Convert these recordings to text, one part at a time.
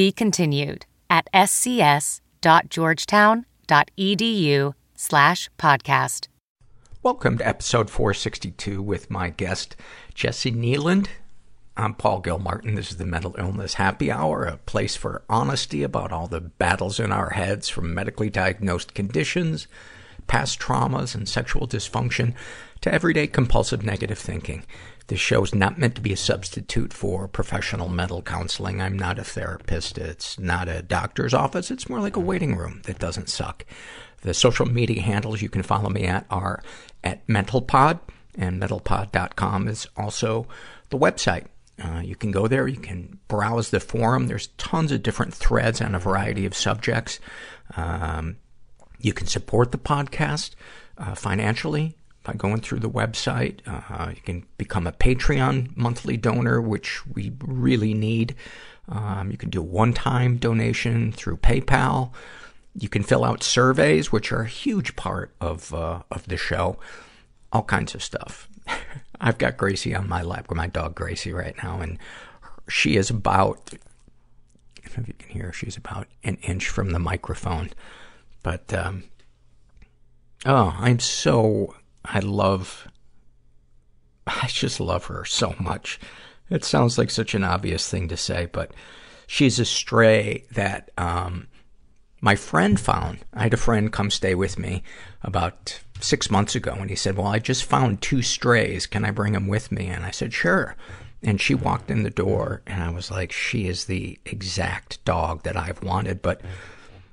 Be continued at scs.georgetown.edu slash podcast. Welcome to episode 462 with my guest, Jessi Kneeland. I'm Paul Gilmartin. This is the Mental Illness Happy Hour, a place for honesty about all the battles in our heads from medically diagnosed conditions, past traumas, and sexual dysfunction to everyday compulsive negative thinking. This show is not meant to be a substitute for professional mental counseling. I'm not a therapist. It's not a doctor's office. It's more like a waiting room that doesn't suck. The social media handles you can follow me at are at MentalPod, and MentalPod.com is also the website. Uh, you can go there. You can browse the forum. There's tons of different threads on a variety of subjects. Um, you can support the podcast uh, financially by going through the website. Uh, you can become a Patreon monthly donor, which we really need. Um, you can do a one-time donation through PayPal. You can fill out surveys, which are a huge part of uh, of the show. All kinds of stuff. I've got Gracie on my lap, with my dog Gracie right now, and she is about. I don't know if you can hear. She's about an inch from the microphone, but um, oh, I'm so I love, I just love her so much. It sounds like such an obvious thing to say, but she's a stray that, um, my friend found. I had a friend come stay with me about six months ago and he said, well, I just found two strays. Can I bring them with me? And I said, sure. And she walked in the door and I was like, she is the exact dog that I've wanted, but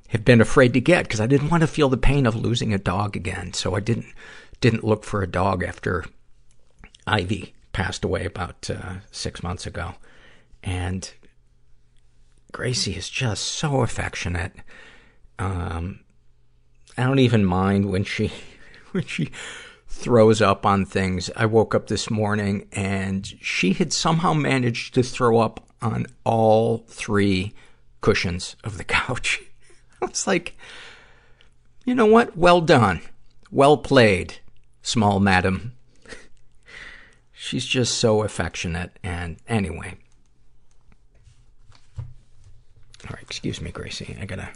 have been afraid to get because I didn't want to feel the pain of losing a dog again. So I didn't didn't look for a dog after Ivy passed away about uh, six months ago. And Gracie is just so affectionate. Um, I don't even mind when she, when she throws up on things. I woke up this morning and she had somehow managed to throw up on all three cushions of the couch. I was like, you know what? Well done. Well played small madam. She's just so affectionate. And anyway. All right, excuse me, Gracie. I gotta,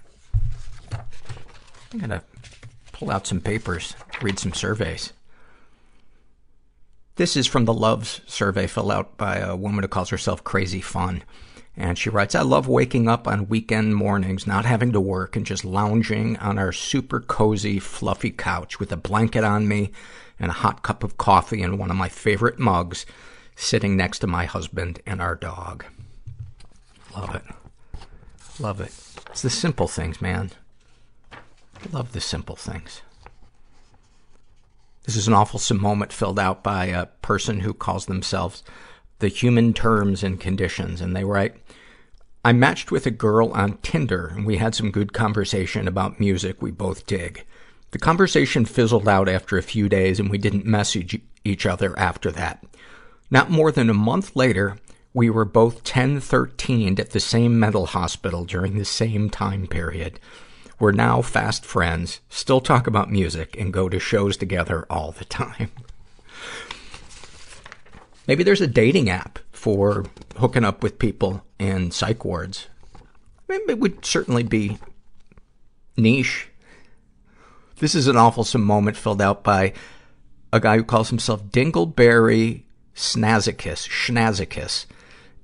I gotta pull out some papers, read some surveys. This is from the Loves survey filled out by a woman who calls herself Crazy Fun. And she writes, I love waking up on weekend mornings, not having to work, and just lounging on our super cozy, fluffy couch with a blanket on me and a hot cup of coffee in one of my favorite mugs, sitting next to my husband and our dog. Love it. Love it. It's the simple things, man. Love the simple things. This is an awful moment filled out by a person who calls themselves the human terms and conditions. And they write, I matched with a girl on Tinder and we had some good conversation about music we both dig. The conversation fizzled out after a few days and we didn't message each other after that. Not more than a month later, We were both 10 13 at the same mental hospital during the same time period. We're now fast friends, still talk about music, and go to shows together all the time. Maybe there's a dating app for hooking up with people in psych wards. It would certainly be niche. This is an awful moment filled out by a guy who calls himself Dingleberry Snazicus, Schnazicus.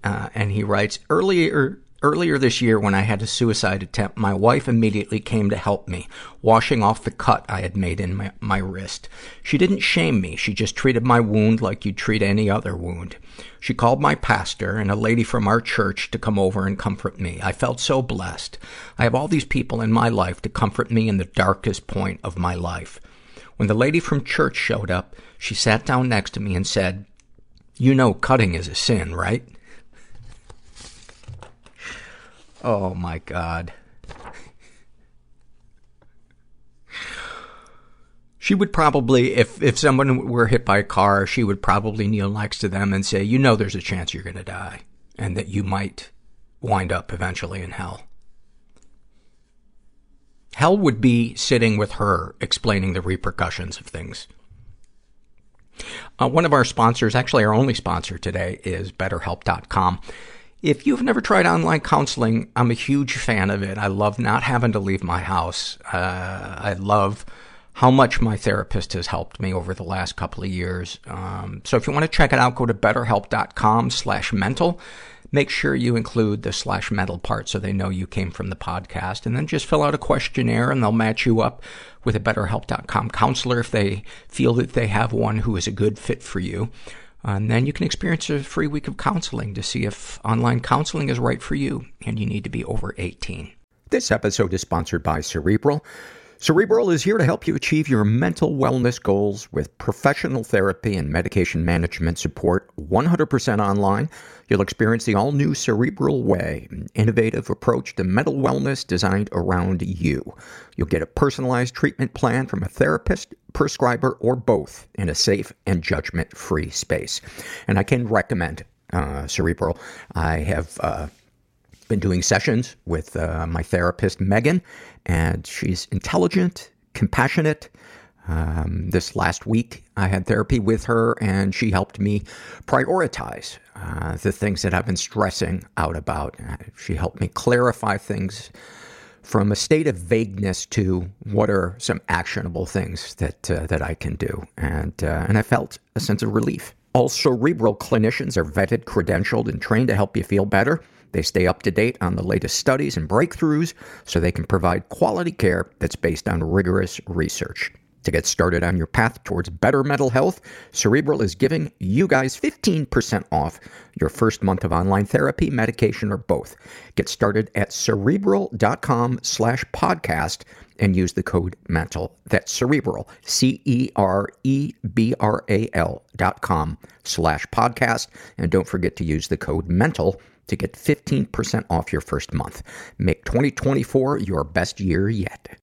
Uh, and he writes, earlier, Earlier this year, when I had a suicide attempt, my wife immediately came to help me, washing off the cut I had made in my, my wrist. She didn't shame me. She just treated my wound like you'd treat any other wound. She called my pastor and a lady from our church to come over and comfort me. I felt so blessed. I have all these people in my life to comfort me in the darkest point of my life. When the lady from church showed up, she sat down next to me and said, You know cutting is a sin, right? Oh my god. She would probably, if, if someone were hit by a car, she would probably kneel next to them and say, you know there's a chance you're gonna die. And that you might wind up eventually in hell. Hell would be sitting with her explaining the repercussions of things. Uh, one of our sponsors, actually our only sponsor today, is BetterHelp.com. If you've never tried online counseling, I'm a huge fan of it. I love not having to leave my house. Uh, I love how much my therapist has helped me over the last couple of years. Um, so if you want to check it out, go to betterhelp.com slash mental. Make sure you include the slash mental part so they know you came from the podcast. And then just fill out a questionnaire and they'll match you up with a betterhelp.com counselor if they feel that they have one who is a good fit for you. And then you can experience a free week of counseling to see if online counseling is right for you and you need to be over 18. This episode is sponsored by Cerebral. Cerebral is here to help you achieve your mental wellness goals with professional therapy and medication management support 100% online. You'll experience the all new Cerebral Way, an innovative approach to mental wellness designed around you. You'll get a personalized treatment plan from a therapist, prescriber, or both in a safe and judgment free space. And I can recommend uh, Cerebral. I have uh, been doing sessions with uh, my therapist, Megan, and she's intelligent, compassionate. Um, this last week, I had therapy with her, and she helped me prioritize uh, the things that I've been stressing out about. Uh, she helped me clarify things from a state of vagueness to what are some actionable things that uh, that I can do, and uh, and I felt a sense of relief. All cerebral clinicians are vetted, credentialed, and trained to help you feel better. They stay up to date on the latest studies and breakthroughs so they can provide quality care that's based on rigorous research. To get started on your path towards better mental health, Cerebral is giving you guys 15% off your first month of online therapy, medication, or both. Get started at cerebral.com slash podcast and use the code MENTAL. That's cerebral, C-E-R-E-B-R-A-L dot com slash podcast. And don't forget to use the code MENTAL to get 15% off your first month. Make 2024 your best year yet.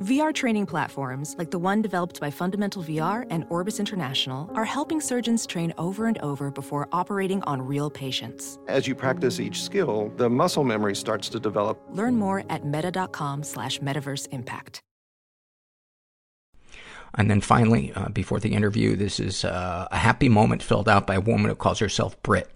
VR training platforms, like the one developed by Fundamental VR and Orbis International, are helping surgeons train over and over before operating on real patients. As you practice each skill, the muscle memory starts to develop. Learn more at meta.com slash metaverse impact. And then finally, uh, before the interview, this is uh, a happy moment filled out by a woman who calls herself Brit.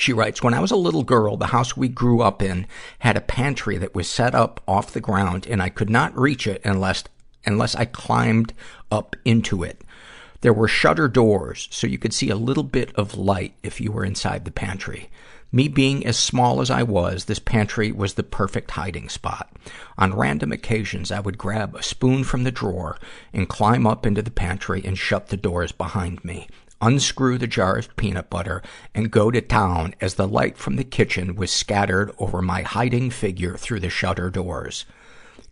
She writes, when I was a little girl, the house we grew up in had a pantry that was set up off the ground and I could not reach it unless, unless I climbed up into it. There were shutter doors, so you could see a little bit of light if you were inside the pantry. Me being as small as I was, this pantry was the perfect hiding spot. On random occasions, I would grab a spoon from the drawer and climb up into the pantry and shut the doors behind me unscrew the jar of peanut butter, and go to town as the light from the kitchen was scattered over my hiding figure through the shutter doors.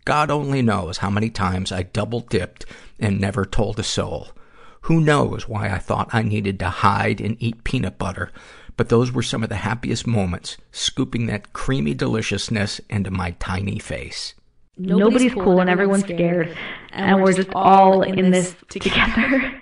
God only knows how many times I double dipped and never told a soul. Who knows why I thought I needed to hide and eat peanut butter, but those were some of the happiest moments, scooping that creamy deliciousness into my tiny face. Nobody's cool and everyone's scared, and we're just all in this together.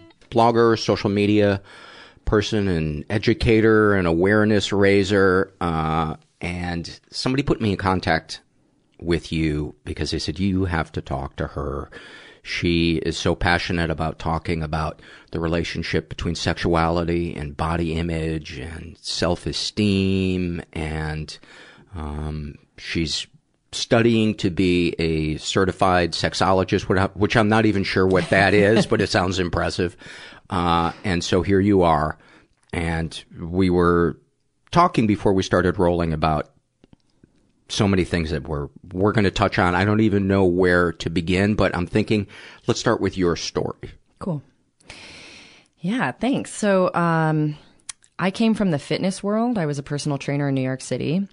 blogger, social media person, an educator, an awareness raiser. Uh, and somebody put me in contact with you because they said, you have to talk to her. She is so passionate about talking about the relationship between sexuality and body image and self-esteem. And um, she's studying to be a certified sexologist, which I'm not even sure what that is, but it sounds impressive. Uh, and so here you are. And we were talking before we started rolling about so many things that we're, we're going to touch on. I don't even know where to begin, but I'm thinking let's start with your story. Cool. Yeah, thanks. So, um, I came from the fitness world. I was a personal trainer in New York City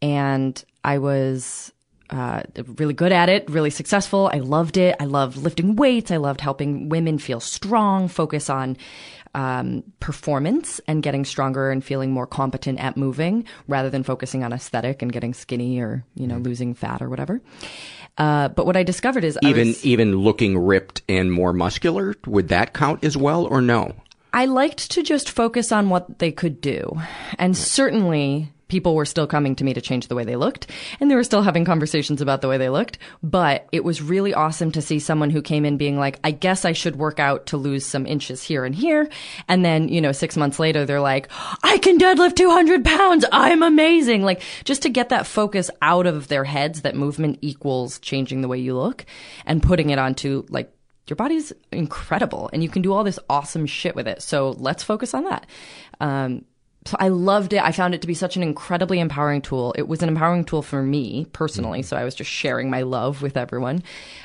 and I was uh, really good at it, really successful. I loved it. I loved lifting weights. I loved helping women feel strong, focus on um, performance and getting stronger and feeling more competent at moving rather than focusing on aesthetic and getting skinny or, you know, losing fat or whatever. Uh, but what I discovered is even was, even looking ripped and more muscular would that count as well or no? I liked to just focus on what they could do, and certainly people were still coming to me to change the way they looked and they were still having conversations about the way they looked. But it was really awesome to see someone who came in being like, I guess I should work out to lose some inches here and here. And then, you know, six months later, they're like, I can deadlift 200 pounds. I'm amazing. Like just to get that focus out of their heads that movement equals changing the way you look and putting it onto like, your body's incredible and you can do all this awesome shit with it. So let's focus on that. Um, so I loved it. I found it to be such an incredibly empowering tool. It was an empowering tool for me personally. So I was just sharing my love with everyone.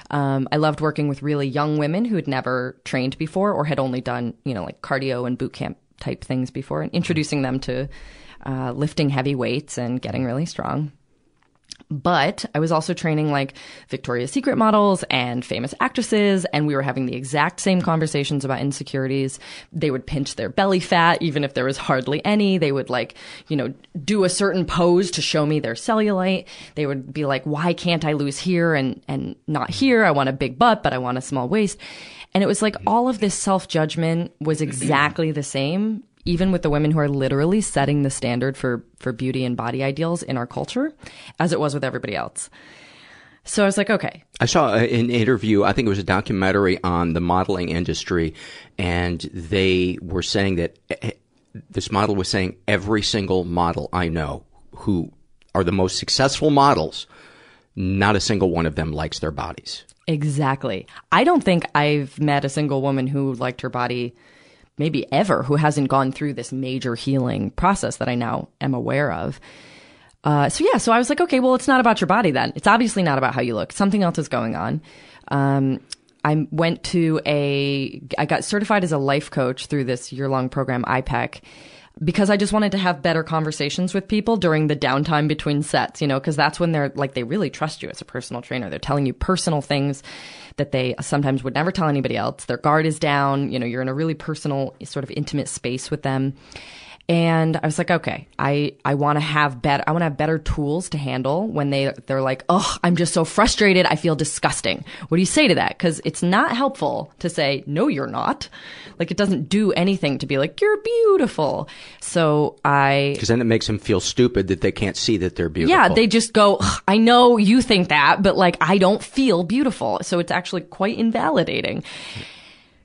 Um, I loved working with really young women who had never trained before or had only done, you know, like cardio and boot camp type things before and introducing them to uh, lifting heavy weights and getting really strong. But I was also training like Victoria's Secret models and famous actresses, and we were having the exact same conversations about insecurities. They would pinch their belly fat, even if there was hardly any. They would like, you know, do a certain pose to show me their cellulite. They would be like, why can't I lose here and, and not here? I want a big butt, but I want a small waist. And it was like all of this self judgment was exactly the same even with the women who are literally setting the standard for, for beauty and body ideals in our culture, as it was with everybody else. So I was like, okay. I saw an interview, I think it was a documentary on the modeling industry, and they were saying that eh, eh, this model was saying every single model I know who are the most successful models, not a single one of them likes their bodies. Exactly. I don't think I've met a single woman who liked her body maybe ever who hasn't gone through this major healing process that I now am aware of. Uh, so yeah, so I was like, okay, well, it's not about your body then. It's obviously not about how you look. Something else is going on. Um, I went to a, I got certified as a life coach through this year long program, IPEC, because I just wanted to have better conversations with people during the downtime between sets, you know, because that's when they're like, they really trust you as a personal trainer. They're telling you personal things that they sometimes would never tell anybody else. Their guard is down. You know, you're in a really personal, sort of intimate space with them. And I was like, okay, I, I want to have better, I want to have better tools to handle when they, they're like, oh, I'm just so frustrated. I feel disgusting. What do you say to that? Cause it's not helpful to say, no, you're not. Like it doesn't do anything to be like, you're beautiful. So I. Cause then it makes them feel stupid that they can't see that they're beautiful. Yeah. They just go, I know you think that, but like I don't feel beautiful. So it's actually quite invalidating.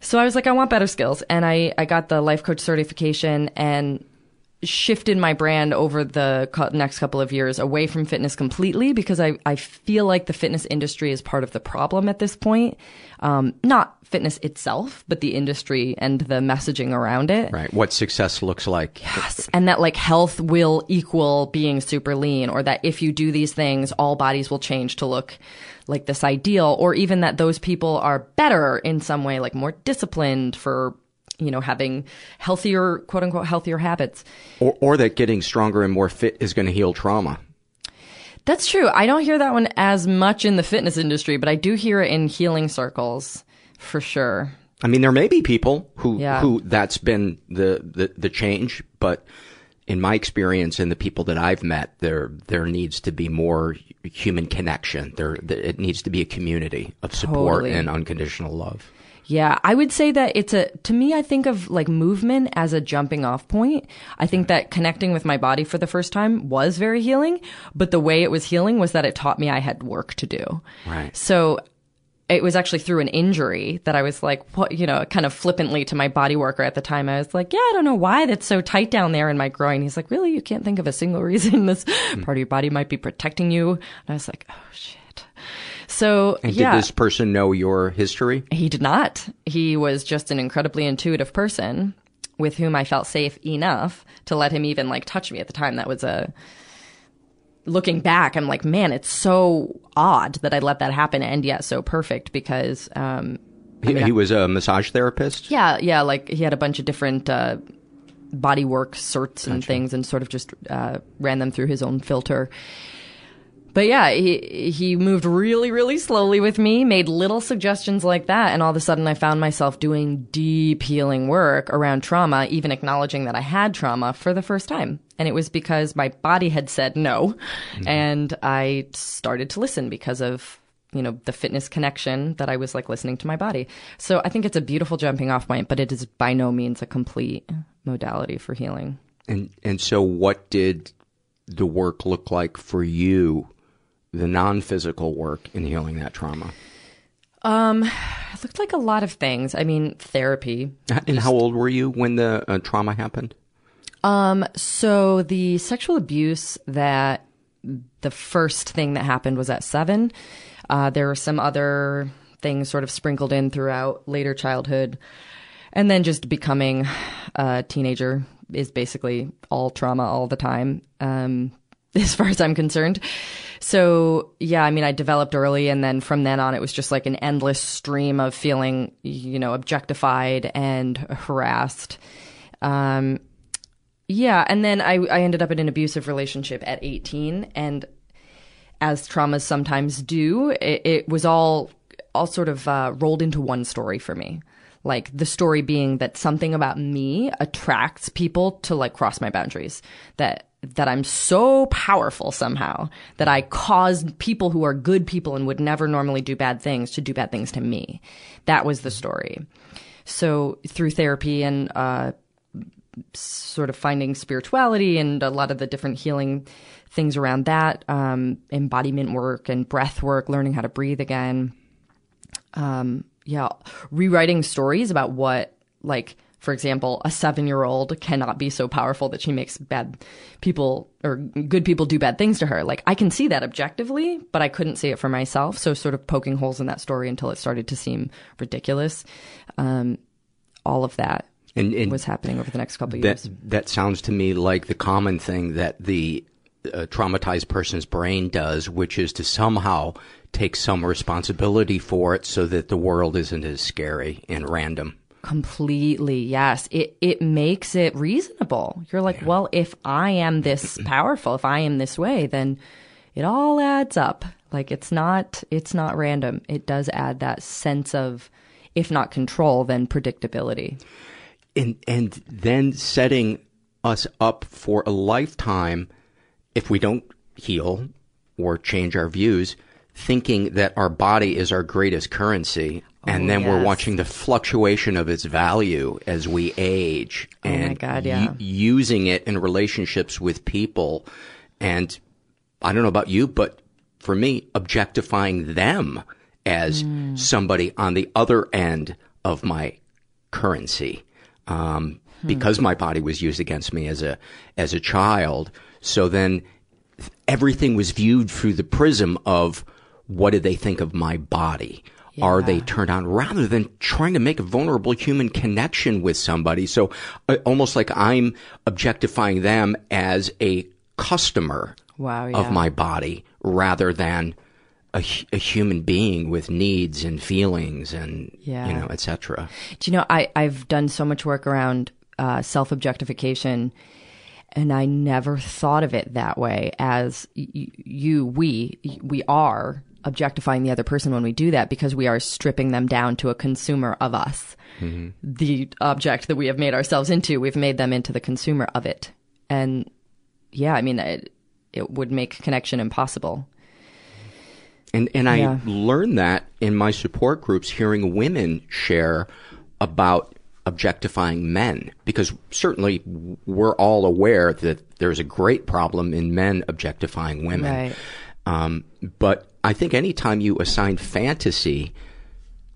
So I was like, I want better skills. And I, I got the life coach certification and shifted my brand over the co- next couple of years away from fitness completely because I, I feel like the fitness industry is part of the problem at this point. Um, not fitness itself, but the industry and the messaging around it. Right. What success looks like. Yes. And that like health will equal being super lean or that if you do these things, all bodies will change to look like this ideal or even that those people are better in some way, like more disciplined for you know, having healthier, quote unquote, healthier habits. Or, or that getting stronger and more fit is going to heal trauma. That's true. I don't hear that one as much in the fitness industry, but I do hear it in healing circles for sure. I mean, there may be people who, Yeah. who that's been the, the, the change, but in my experience and the people that I've met, there, there needs to be more human connection. There, it needs to be a community of support Totally. and unconditional love. Yeah, I would say that it's a, to me, I think of like movement as a jumping off point. I think that connecting with my body for the first time was very healing, but the way it was healing was that it taught me I had work to do. Right. So it was actually through an injury that I was like, what, you know, kind of flippantly to my body worker at the time. I was like, yeah, I don't know why that's so tight down there in my groin. He's like, really? You can't think of a single reason this hmm. part of your body might be protecting you? And I was like, oh shit. So And yeah. did this person know your history? He did not. He was just an incredibly intuitive person with whom I felt safe enough to let him even like touch me at the time. That was a looking back, I'm like, man, it's so odd that I let that happen and yet so perfect because um He, he was a massage therapist? yeah, yeah, like he had a bunch of different uh body work certs and things and sort of just uh ran them through his own filter. But yeah, he he moved really, really slowly with me, made little suggestions like that, and all of a sudden I found myself doing deep healing work around trauma, even acknowledging that I had trauma for the first time. And it was because my body had said no, and I started to listen because of you know the fitness connection that I was like listening to my body. So I think it's a beautiful jumping off point, but it is by no means a complete modality for healing. And and so what did the work look like for you, the non-physical work in healing that trauma? Um, it looked like a lot of things. I mean, therapy. And how old were you when the uh, trauma happened? Um, so the sexual abuse that the first thing that happened was at seven. Uh, there were some other things sort of sprinkled in throughout later childhood. And then just becoming a teenager is basically all trauma all the time, um, as far as I'm concerned. So, yeah, I mean, I developed early, and then from then on, it was just like an endless stream of feeling, you know, objectified and harassed. Um, yeah, and then I, I ended up in an abusive relationship at 18, and as traumas sometimes do, it, it was all all sort of uh, rolled into one story for me. Like the story being that something about me attracts people to like cross my boundaries. That that I'm so powerful somehow that I cause people who are good people and would never normally do bad things to do bad things to me. That was the story. So through therapy and uh, sort of finding spirituality and a lot of the different healing things around that, um, embodiment work and breath work, learning how to breathe again. Um, yeah, rewriting stories about what, like, for example, a seven year old cannot be so powerful that she makes bad people or good people do bad things to her. Like, I can see that objectively, but I couldn't see it for myself. So, sort of poking holes in that story until it started to seem ridiculous. Um, all of that And, and was happening over the next couple of that years. that sounds to me like the common thing that the uh, traumatized person's brain does, which is to somehow take some responsibility for it, so that the world isn't as scary and random. Completely, yes. It it makes it reasonable. You're like, well, if I am this powerful, if I am this way, then it all adds up. Like it's not it's not random. It does add that sense of if not control, then predictability. And and then setting us up for a lifetime if we don't heal or change our views thinking that our body is our greatest currency and Oh, then we're watching the fluctuation of its value as we age Oh and God, u- yeah. using it in relationships with people and I don't know about you but for me objectifying them as Hmm. somebody on the other end of my currency. Um, because my body was used against me as a, as a child. So then everything was viewed through the prism of what did they think of my body? Are they turned on rather than trying to make a vulnerable human connection with somebody? So uh, almost like I'm objectifying them as a customer Wow, yeah. of my body rather than a, a human being with needs and feelings and, Yeah. you know, etc. Do you know, I, I've done so much work around uh, self objectification, and I never thought of it that way as y- you, we, we are objectifying the other person when we do that because we are stripping them down to a consumer of us. The object that we have made ourselves into, we've made them into the consumer of it. And yeah, I mean, it, it would make connection impossible. And and I Yeah. learned that in my support groups, hearing women share about objectifying men, because certainly we're all aware that there's a great problem in men objectifying women. Right. Um, but I think anytime you assign fantasy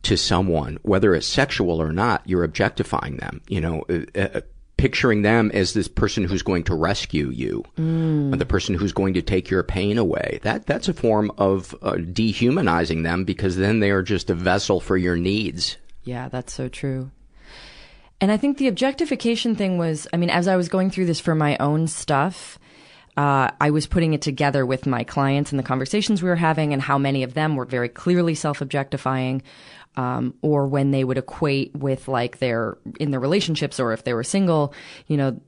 to someone, whether it's sexual or not, you're objectifying them. You know, uh, uh, picturing them as this person who's going to rescue you, or the person who's going to take your pain away. That that's a form of uh, dehumanizing them because then they are just a vessel for your needs. Yeah, that's so true. And I think the objectification thing was, I mean, as I was going through this for my own stuff, uh, I was putting it together with my clients and the conversations we were having, and how many of them were very clearly self objectifying, um, or when they would equate with like their in their relationships, or if they were single, you know,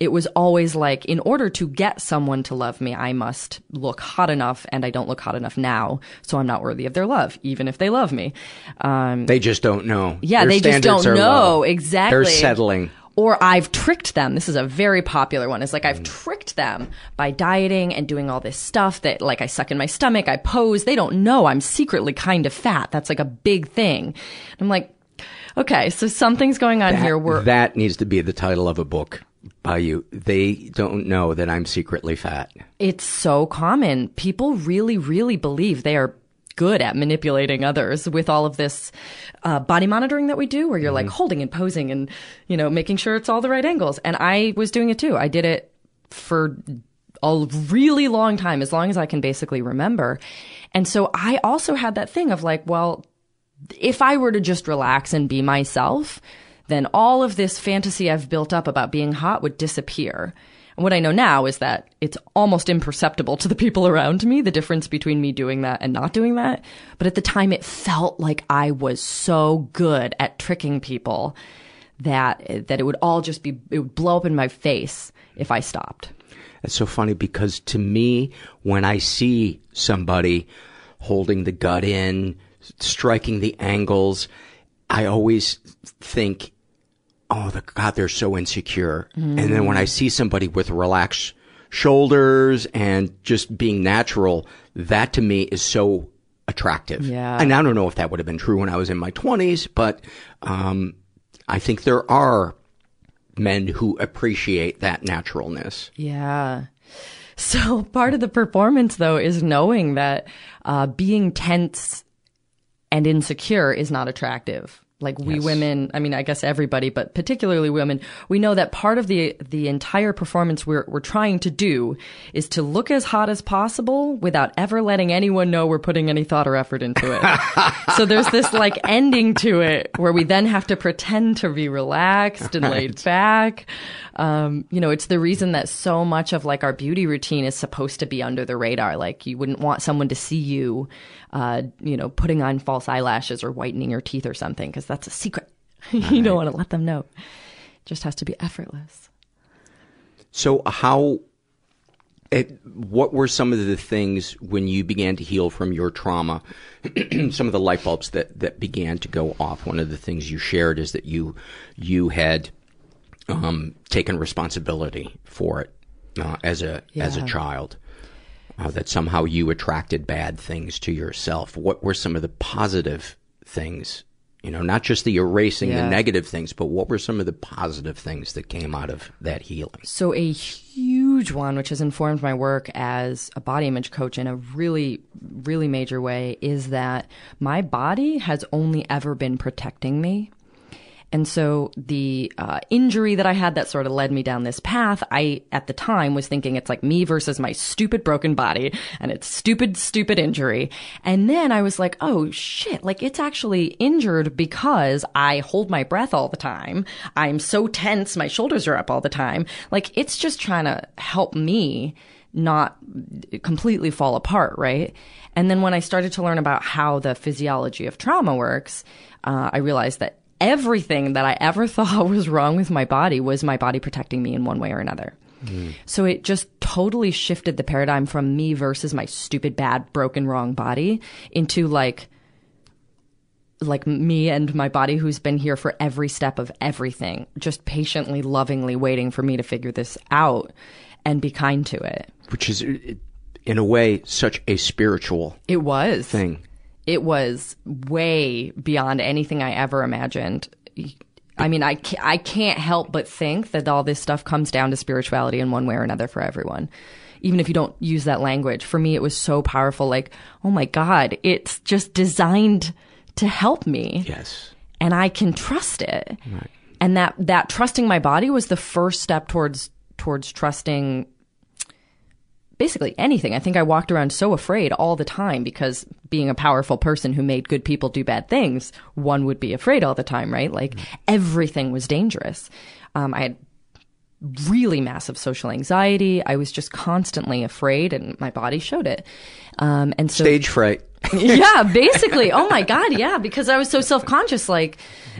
it was always like, in order to get someone to love me, I must look hot enough, and I don't look hot enough now, so I'm not worthy of their love, even if they love me. Um, They just don't know. yeah, Their they just don't know low. exactly. They're settling. Or I've tricked them. This is a very popular one. It's like Mm. I've tricked them by dieting and doing all this stuff that like I suck in my stomach, I pose. They don't know I'm secretly kind of fat. That's like a big thing. I'm like, okay, so something's going on That, here. We're that needs to be the title of a book by you. They don't know that I'm secretly fat. it's so common. People really, really believe they are good at manipulating others with all of this uh, body monitoring that we do, where you're like holding and posing and, you know, making sure it's all the right angles. And I was doing it too. I did it for a really long time, as long as I can basically remember. And so I also had that thing of like, well, if I were to just relax and be myself, then all of this fantasy I've built up about being hot would disappear. What I know now is that it's almost imperceptible to the people around me, the difference between me doing that and not doing that. But at the time, it felt like I was so good at tricking people that, that it would all just be, it would blow up in my face if I stopped. It's so funny because to me, when I see somebody holding the gut in, striking the angles, I always think, oh, the, God, they're so insecure. And then when I see somebody with relaxed shoulders and just being natural, that to me is so attractive. Yeah. And I don't know if that would have been true when I was in my 20s, but um, I think there are men who appreciate that naturalness. Yeah. So part of the performance, though, is knowing that uh, being tense and insecure is not attractive. Like we women, I mean, I guess everybody, but particularly women, we know that part of the the entire performance we're we're trying to do is to look as hot as possible without ever letting anyone know we're putting any thought or effort into it. so there's this like ending to it where we then have to pretend to be relaxed and laid back. Um, you know, it's the reason that so much of like our beauty routine is supposed to be under the radar. Like you wouldn't want someone to see you, uh, you know, putting on false eyelashes or whitening your teeth or something because that's a secret. you don't want to let them know. It just has to be effortless. So how, it, what were some of the things when you began to heal from your trauma? some of the light bulbs that, that began to go off. One of the things you shared is that you, you had, um, taken responsibility for it, uh, as a, as a child. Uh, that somehow you attracted bad things to yourself. What were some of the positive things? You know, not just the erasing the negative things, but what were some of the positive things that came out of that healing? So a huge one, which has informed my work as a body image coach in a really, really major way, is that my body has only ever been protecting me. And so the uh, injury that I had that sort of led me down this path, I at the time was thinking it's like me versus my stupid broken body and it's stupid, stupid injury. And then I was like, oh shit, like it's actually injured because I hold my breath all the time. I'm so tense, my shoulders are up all the time. Like it's just trying to help me not completely fall apart, right? And then when I started to learn about how the physiology of trauma works, uh, I realized that everything that I ever thought was wrong with my body was my body protecting me in one way or another. Mm. So it just totally shifted the paradigm from me versus my stupid, bad, broken, wrong body into like, like me and my body who's been here for every step of everything, just patiently, lovingly waiting for me to figure this out and be kind to it. Which is, in a way, such a spiritual it was thing it was way beyond anything I ever imagined. I mean, I can't, I can't help but think that all this stuff comes down to spirituality in one way or another for everyone. Even if you don't use that language, for me, it was so powerful. Like, oh my God, it's just designed to help me. Yes. And I can trust it. Right. And that, that trusting my body was the first step towards, towards trusting basically anything. I think I walked around so afraid all the time because being a powerful person who made good people do bad things, one would be afraid all the time, right? Like mm-hmm. everything was dangerous. Um, I had really massive social anxiety. I was just constantly afraid and my body showed it. Um, and so stage fright. yeah, basically. Oh my God. Yeah. Because I was so self conscious. Like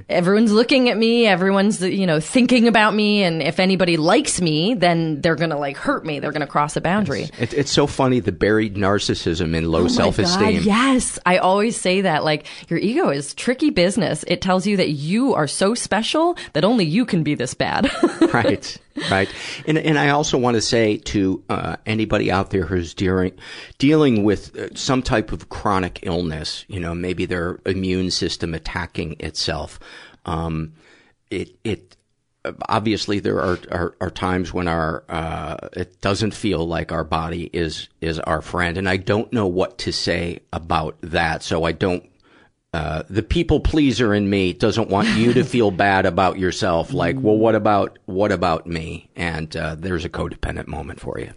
everyone's looking at me. Everyone's, you know, thinking about me. And if anybody likes me, then they're going to like hurt me. They're going to cross a boundary. It's, it's, so funny. The buried narcissism and low oh self esteem. Yes. I always say that like your ego is tricky business. It tells you that you are so special that only you can be this bad. right right. And and I also want to say to uh, anybody out there who's dealing dealing with uh, some type of chronic illness, you know, maybe their immune system attacking itself. Um, it it obviously there are, are, are times when our uh, it doesn't feel like our body is is our friend, and I don't know what to say about that. So I don't uh, the people pleaser in me doesn't want you to feel bad about yourself. Like, well, what about, what about me? And, uh, there's a codependent moment for you.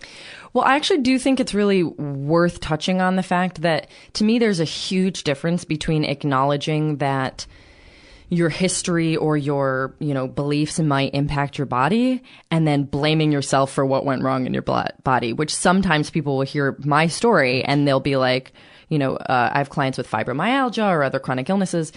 Well, I actually do think it's really worth touching on the fact that to me, there's a huge difference between acknowledging that your history or your, you know, beliefs might impact your body and then blaming yourself for what went wrong in your body, which sometimes people will hear my story and they'll be like, you know, uh, I have clients with fibromyalgia or other chronic illnesses,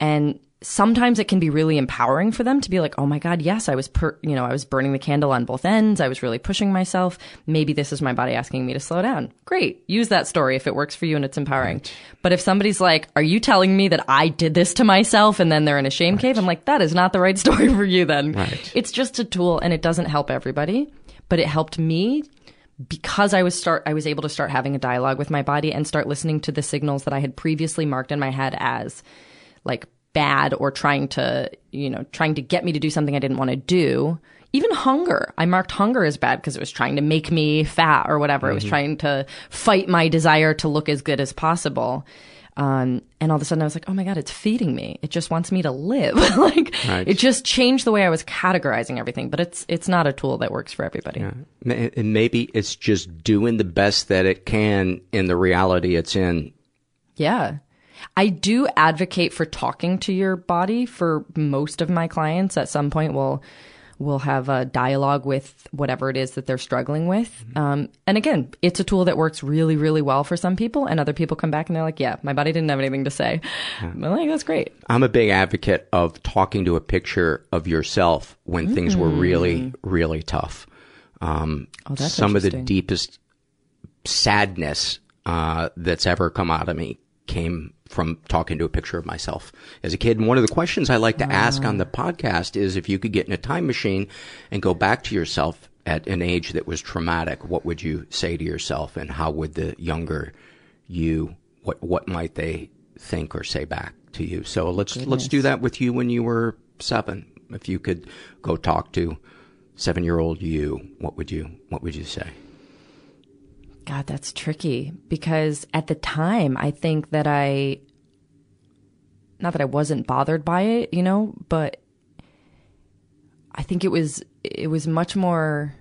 and sometimes it can be really empowering for them to be like, oh my God, yes, I was, per- you know, I was burning the candle on both ends. I was really pushing myself. Maybe this is my body asking me to slow down. Great. Use that story if it works for you and it's empowering. Right. But if somebody's like, are you telling me that I did this to myself and then they're in a shame right. cave? I'm like, that is not the right story for you then. Right. It's just a tool and it doesn't help everybody, but it helped me because I was start I was able to start having a dialogue with my body and start listening to the signals that I had previously marked in my head as like bad or trying to, you know, trying to get me to do something I didn't want to do. Even hunger. I marked hunger as bad because it was trying to make me fat or whatever. Mm-hmm. It was trying to fight my desire to look as good as possible. Um, and all of a sudden I was like, oh my God, it's feeding me. It just wants me to live. like right. it just changed the way I was categorizing everything, but it's, it's not a tool that works for everybody. Yeah. And maybe it's just doing the best that it can in the reality it's in. Yeah. I do advocate for talking to your body for most of my clients at some point. We'll, we'll have a dialogue with whatever it is that they're struggling with. Mm-hmm. Um, and again, it's a tool that works really, really well for some people, and other people come back and they're like, "Yeah, my body didn't have anything to say." Yeah. I'm like, "That's great." I'm a big advocate of talking to a picture of yourself when mm-hmm. things were really, mm. really tough. Um, oh, some of the deepest sadness uh, that's ever come out of me came from talking to a picture of myself as a kid. And one of the questions I like to ask on the podcast is if you could get in a time machine and go back to yourself at an age that was traumatic, what would you say to yourself and how would the younger you, what, what might they think or say back to you? So let's, Goodness. let's do that with you when you were seven. If you could go talk to seven year old you, what would you, what would you say? God, that's tricky because at the time, I think that I, not that I wasn't bothered by it, you know, but I think it was it was much more.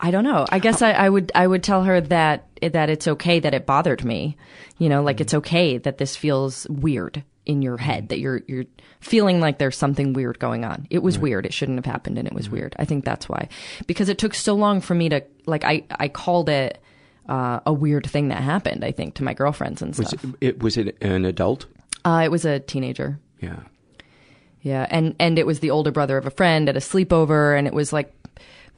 I don't know. I guess I, I would I would tell her that that it's okay that it bothered me. You know, like it's okay that this feels weird in your head that you're you're feeling like there's something weird going on. It was weird. It shouldn't have happened and it was weird. I think that's why. Because it took so long for me to like I I called it uh, a weird thing that happened, I think, to my girlfriends and Was stuff. it, it was it an adult? Uh, it was a teenager. Yeah. Yeah, and and it was the older brother of a friend at a sleepover, and it was like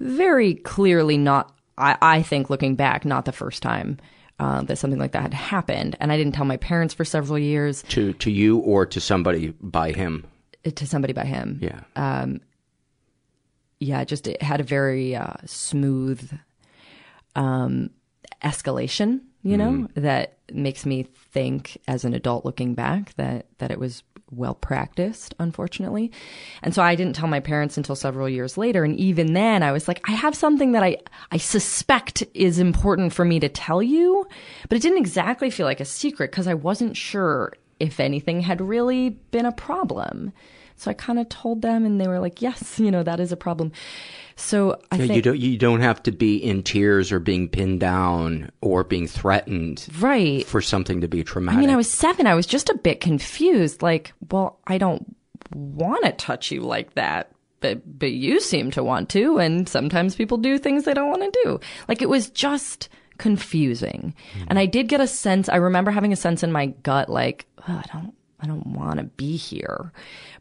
very clearly not. I, I think looking back, not the first time uh, that something like that had happened, and I didn't tell my parents for several years. To to you or to somebody by him? To somebody by him. Yeah. Um, yeah, just it had a very uh, smooth um, escalation, you know, that makes me think as an adult looking back that that it was well practiced, unfortunately. And so I didn't tell my parents until several years later. And even then I was like, I have something that I, I suspect is important for me to tell you, but it didn't exactly feel like a secret because I wasn't sure if anything had really been a problem. So I kind of told them and they were like, yes, you know, that is a problem. So I Yeah, think you don't you don't have to be in tears or being pinned down or being threatened right for something to be traumatic. I mean, I was seven. I was just a bit confused. Like, well, I don't want to touch you like that, but but you seem to want to, and sometimes people do things they don't want to do. Like, it was just confusing, hmm. and I did get a sense. I remember having a sense in my gut, like, oh, I don't. I don't want to be here.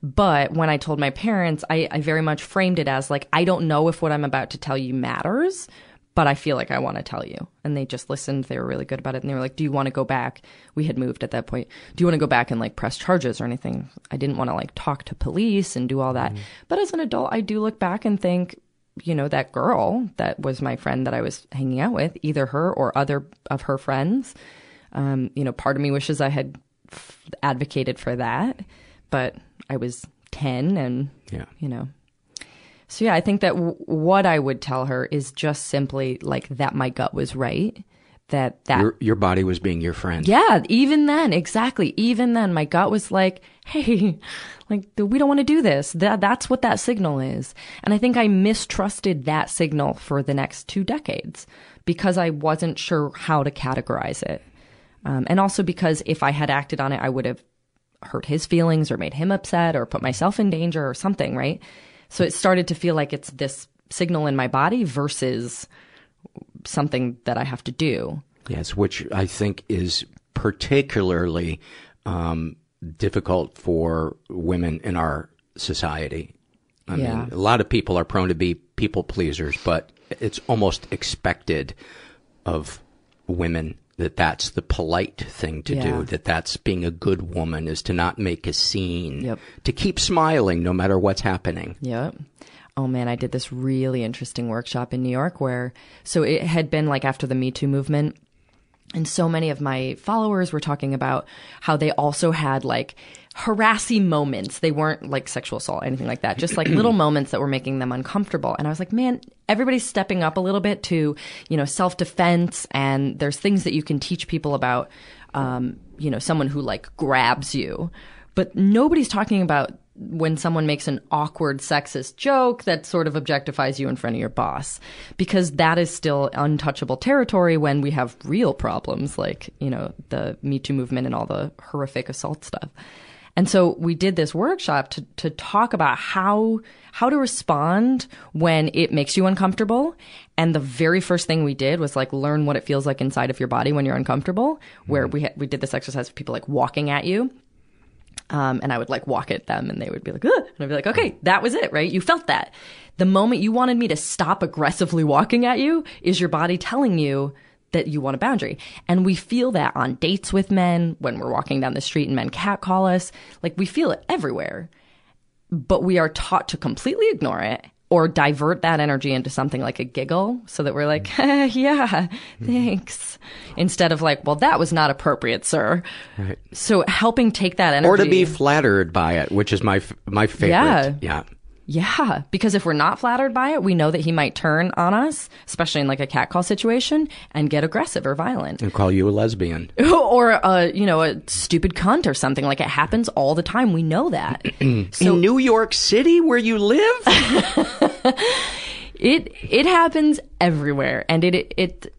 But when I told my parents, I, I very much framed it as like, I don't know if what I'm about to tell you matters, but I feel like I want to tell you. And they just listened. They were really good about it. And they were like, Do you want to go back? We had moved at that point. Do you want to go back and like press charges or anything? I didn't want to like talk to police and do all that. But as an adult, I do look back and think, you know, that girl that was my friend that I was hanging out with, either her or other of her friends, um, you know, part of me wishes I had advocated for that. But I was 10 and, Yeah. you know, so yeah, I think that w- what I would tell her is just simply like that my gut was right. That that your your body was being your friend. yeah, even then, exactly. Even then, my gut was like, "Hey, like we don't want to do this." That that's what that signal is. And I think I mistrusted that signal for the next two decades because I wasn't sure how to categorize it, um, and also because if I had acted on it, I would have hurt his feelings or made him upset or put myself in danger or something, right? So it started to feel like it's this signal in my body versus something that I have to do. Yes, which I think is particularly um, difficult for women in our society. I Yeah. mean, a lot of people are prone to be people pleasers, but it's almost expected of women that that's the polite thing to Yeah. do, that that's being a good woman is to not make a scene, Yep. to keep smiling no matter what's happening. Yep. Oh man, I did this really interesting workshop in New York where, so it had been like after the Me Too movement. And so many of my followers were talking about how they also had like harassing moments. They weren't like sexual assault, anything like that, just like little moments that were making them uncomfortable. And I was like, man, everybody's stepping up a little bit to, you know, self defense. And there's things that you can teach people about, um, you know, someone who like grabs you. But nobody's talking about when someone makes an awkward sexist joke that sort of objectifies you in front of your boss because that is still untouchable territory when we have real problems like you know the me too movement and all the horrific assault stuff and so we did this workshop to, to talk about how how to respond when it makes you uncomfortable. And the very first thing we did was like learn what it feels like inside of your body when you're uncomfortable. Where we had, we did this exercise with people like walking at you, um, and I would like walk at them and they would be like, Ugh! and I'd be like, okay, that was it, right? You felt that. The moment you wanted me to stop aggressively walking at you is your body telling you that you want a boundary. And we feel that on dates with men, when we're walking down the street and men catcall us. Like we feel it everywhere. But we are taught to completely ignore it or divert that energy into something like a giggle so that we're like, mm-hmm. yeah, mm-hmm. thanks. Instead of like, well, that was not appropriate, sir. Right. So helping take that energy. Or to be flattered by it, which is my f- my favorite. Yeah. Yeah. Yeah, because if we're not flattered by it, we know that he might turn on us, especially in like a catcall situation, and get aggressive or violent. And call you a lesbian. or a, you know, a stupid cunt or something. Like it happens all the time. We know that. so, in New York City where you live? it it happens everywhere. And it it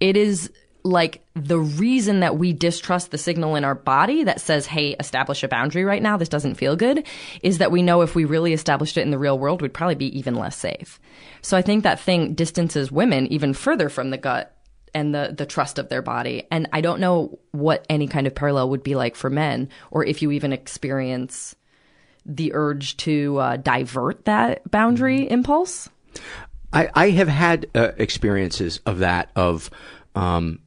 it is like the reason that we distrust the signal in our body that says, hey, establish a boundary right now, this doesn't feel good, is that we know if we really established it in the real world, we'd probably be even less safe. So I think that thing distances women even further from the gut and the, the trust of their body. And I don't know what any kind of parallel would be like for men, or if you even experience the urge to uh, divert that boundary impulse. I, I have had uh, experiences of that, of, um,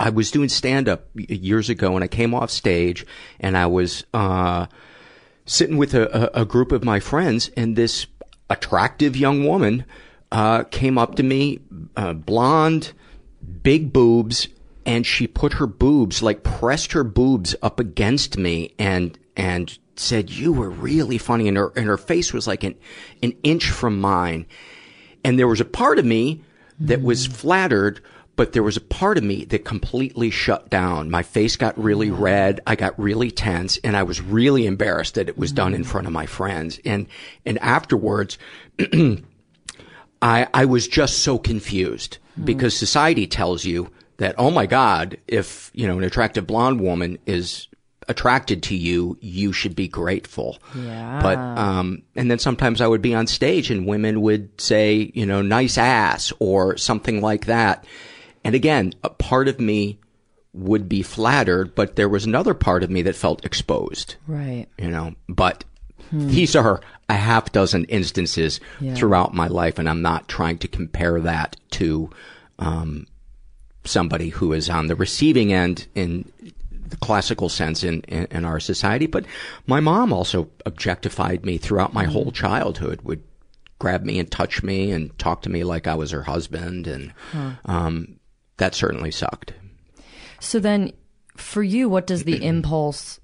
I was doing stand up years ago and I came off stage and I was, uh, sitting with a, a, group of my friends and this attractive young woman, uh, came up to me, uh, blonde, big boobs, and she put her boobs, like pressed her boobs up against me and, and said, you were really funny. And her, and her face was like an, an inch from mine. And there was a part of me that was flattered, but there was a part of me that completely shut down. My face got really mm. red. I got really tense and I was really embarrassed that it was done in mm. front of my friends. And, and afterwards, I, I was just so confused mm. because society tells you that, oh my God, if, you know, an attractive blonde woman is attracted to you, you should be grateful. Yeah. But, um, and then sometimes I would be on stage and women would say, you know, nice ass or something like that. And again, a part of me would be flattered, but there was another part of me that felt exposed. Right. You know, but hmm. these are a half dozen instances yeah. throughout my life, and I'm not trying to compare that to, um, somebody who is on the receiving end in the classical sense in, in, in, our society. But my mom also objectified me throughout my mm. whole childhood, would grab me and touch me and talk to me like I was her husband. And, huh. um, that certainly sucked. So then, for you, what does the impulse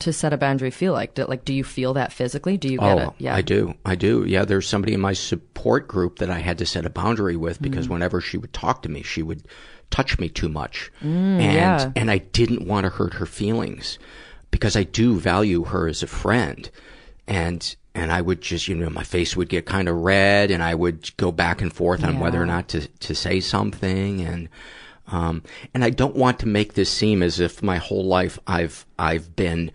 to set a boundary feel like? Do, like, do you feel that physically? Do you get oh, it? Yeah, I do. I do. Yeah, there's somebody in my support group that I had to set a boundary with because mm. whenever she would talk to me, she would touch me too much, mm, and yeah. and I didn't want to hurt her feelings because I do value her as a friend, and and I would just, you know, my face would get kind of red and I would go back and forth on whether or not to, to say something. And, um, and I don't want to make this seem as if my whole life I've, I've been,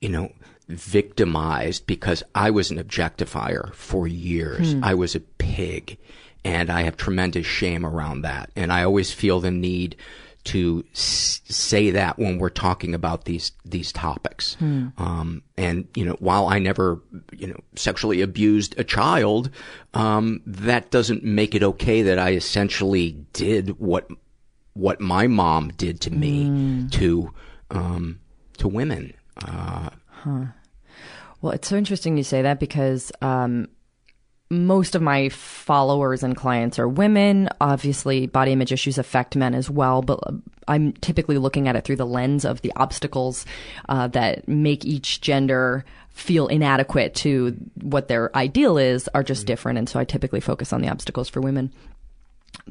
you know, victimized because I was an objectifier for years. Hmm. I was a pig and I have tremendous shame around that. And I always feel the need to s- say that when we're talking about these these topics. Hmm. Um, and you know, while I never you know sexually abused a child, um, that doesn't make it okay that I essentially did what what my mom did to me mm. to um, to women. Uh, huh. Well, it's so interesting you say that because um, most of my followers and clients are women. Obviously, body image issues affect men as well, but I'm typically looking at it through the lens of the obstacles uh, that make each gender feel inadequate to what their ideal is are just different. And so I typically focus on the obstacles for women.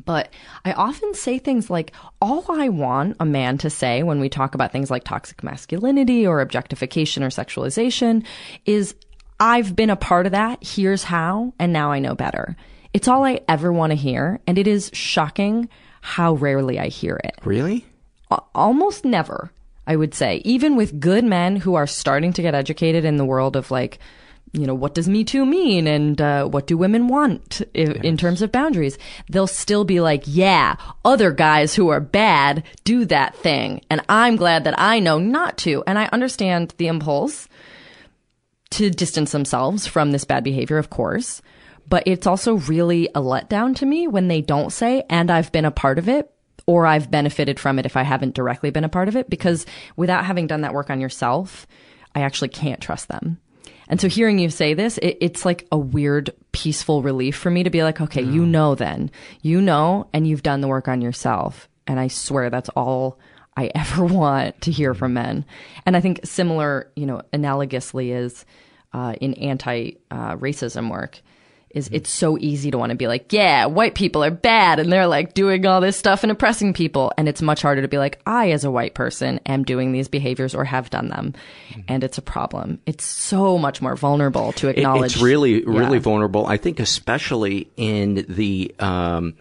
But I often say things like, all I want a man to say when we talk about things like toxic masculinity or objectification or sexualization is, I've been a part of that. Here's how. And now I know better. It's all I ever want to hear. And it is shocking how rarely I hear it. Really? almost never, I would say. Even with good men who are starting to get educated in the world of like, you know, what does Me Too mean and uh, what do women want yes. in terms of boundaries? They'll still be like, yeah, other guys who are bad do that thing. And I'm glad that I know not to. And I understand the impulse to distance themselves from this bad behavior, of course. But it's also really a letdown to me when they don't say, and I've been a part of it, or I've benefited from it if I haven't directly been a part of it, because without having done that work on yourself, I actually can't trust them. And so hearing you say this, it, it's like a weird, peaceful relief for me to be like, okay, you know then. You know, and you've done the work on yourself. And I swear that's all I ever want to hear from men. And I think similar, you know, analogously is uh, in anti uh, racism work is it's so easy to want to be like, yeah, white people are bad and they're like doing all this stuff and oppressing people. And it's much harder to be like, I, as a white person, am doing these behaviors or have done them. And it's a problem. It's so much more vulnerable to acknowledge. it's really, really Yeah. vulnerable. I think, especially in the um,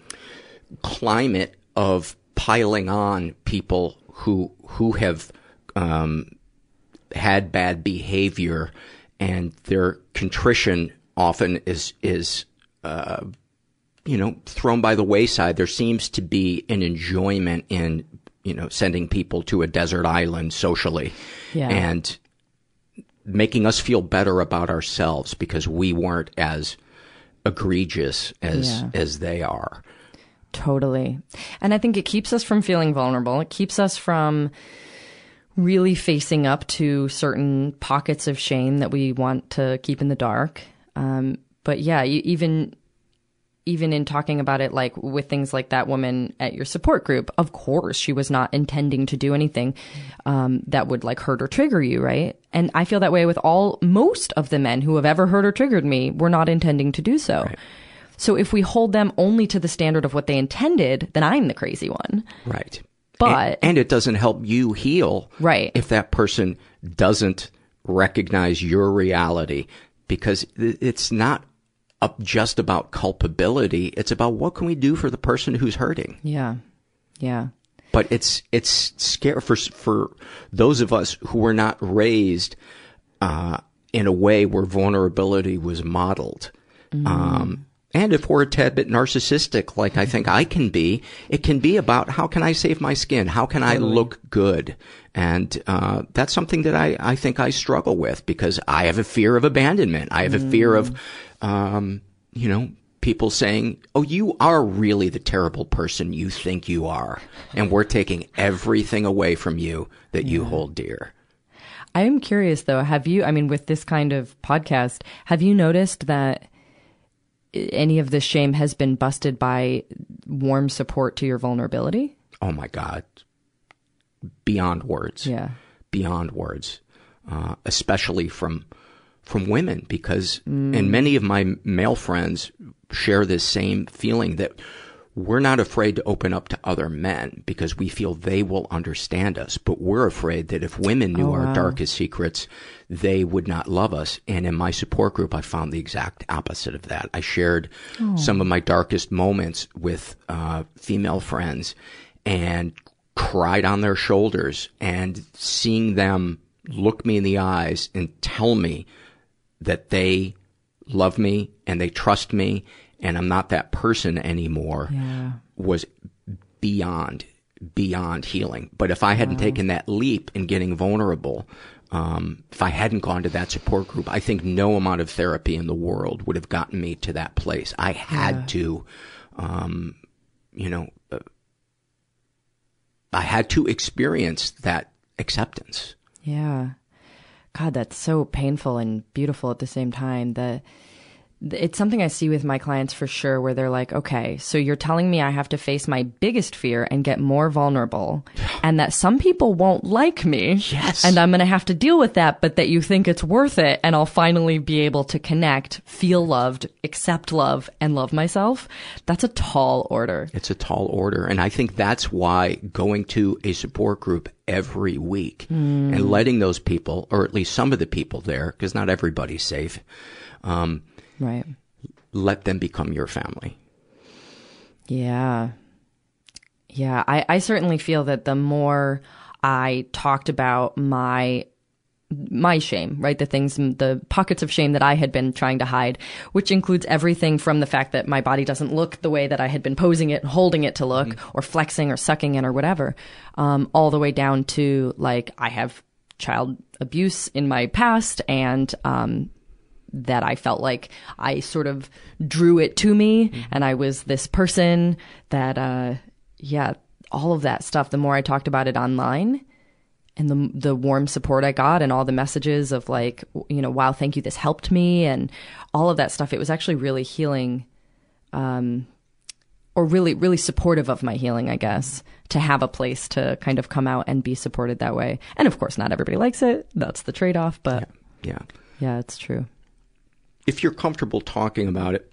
climate of piling on people who who have um, had bad behavior, and their contrition often is is uh, you know thrown by the wayside. There seems to be an enjoyment in you know sending people to a desert island socially, Yeah. and making us feel better about ourselves because we weren't as egregious as Yeah. as they are. Totally. And I think it keeps us from feeling vulnerable. It keeps us from really facing up to certain pockets of shame that we want to keep in the dark. Um, but yeah, you, even even in talking about it, like with things like that woman at your support group, of course she was not intending to do anything um, that would like hurt or trigger you, right? And I feel that way with all most of the men who have ever hurt or triggered me were not intending to do so. So if we hold them only to the standard of what they intended, then I'm the crazy one. Right. But and, and it doesn't help you heal. Right. If that person doesn't recognize your reality because it's not up just about culpability. It's about what can we do for the person who's hurting. yeah, yeah, But it's, it's scary for, for those of us who were not raised, uh, in a way where vulnerability was modeled. Um, and if we're a tad bit narcissistic, like I think I can be, it can be about how can I save my skin? How can I look good? And, uh, that's something that I, I think I struggle with because I have a fear of abandonment. I have a fear of, um, you know, people saying, Oh, you are really the terrible person you think you are. And we're taking everything away from you that you hold dear. I am curious though. Have you? I mean, with this kind of podcast, have you noticed that any of this shame has been busted by warm support to your vulnerability? Oh my God. Beyond words. Yeah. Beyond words. Uh, especially from, from women because, and many of my male friends share this same feeling that we're not afraid to open up to other men because we feel they will understand us. But we're afraid that if women knew Oh, our wow. darkest secrets, they would not love us. And in my support group, I found the exact opposite of that. I shared Oh. some of my darkest moments with uh, female friends and cried on their shoulders and seeing them look me in the eyes and tell me that they love me and they trust me and I'm not that person anymore Yeah. was beyond, beyond healing. But if I hadn't taken that leap in getting vulnerable, um, if I hadn't gone to that support group, I think no amount of therapy in the world would have gotten me to that place. I had Yeah. to, um, you know, uh, I had to experience that acceptance. Yeah. God, that's so painful and beautiful at the same time. The, the it's something I see with my clients for sure where they're like, "Okay, so you're telling me I have to face my biggest fear and get more vulnerable and that some people won't like me." Yes. And I'm going to have to deal with that, but that you think it's worth it and I'll finally be able to connect, feel loved, accept love and love myself. That's a tall order. It's a tall order. And I think that's why going to a support group every week Mm. and letting those people, or at least some of the people there, because not everybody's safe, um, Right. let them become your family. Yeah. Yeah. I, I certainly feel that the more I talked about my my shame, right? The things, the pockets of shame that I had been trying to hide, which includes everything from the fact that my body doesn't look the way that I had been posing it and holding it to look, or flexing or sucking it or whatever, um, all the way down to like I have child abuse in my past and um, that I felt like I sort of drew it to me and I was this person that, uh, yeah, all of that stuff. The more I talked about it online and the, the warm support I got and all the messages of like, you know, wow, thank you. This helped me and all of that stuff. It was actually really healing, um, or really, really supportive of my healing, I guess, to have a place to kind of come out and be supported that way. And of course, not everybody likes it. That's the trade off, but Yeah. Yeah, it's true. If you're comfortable talking about it,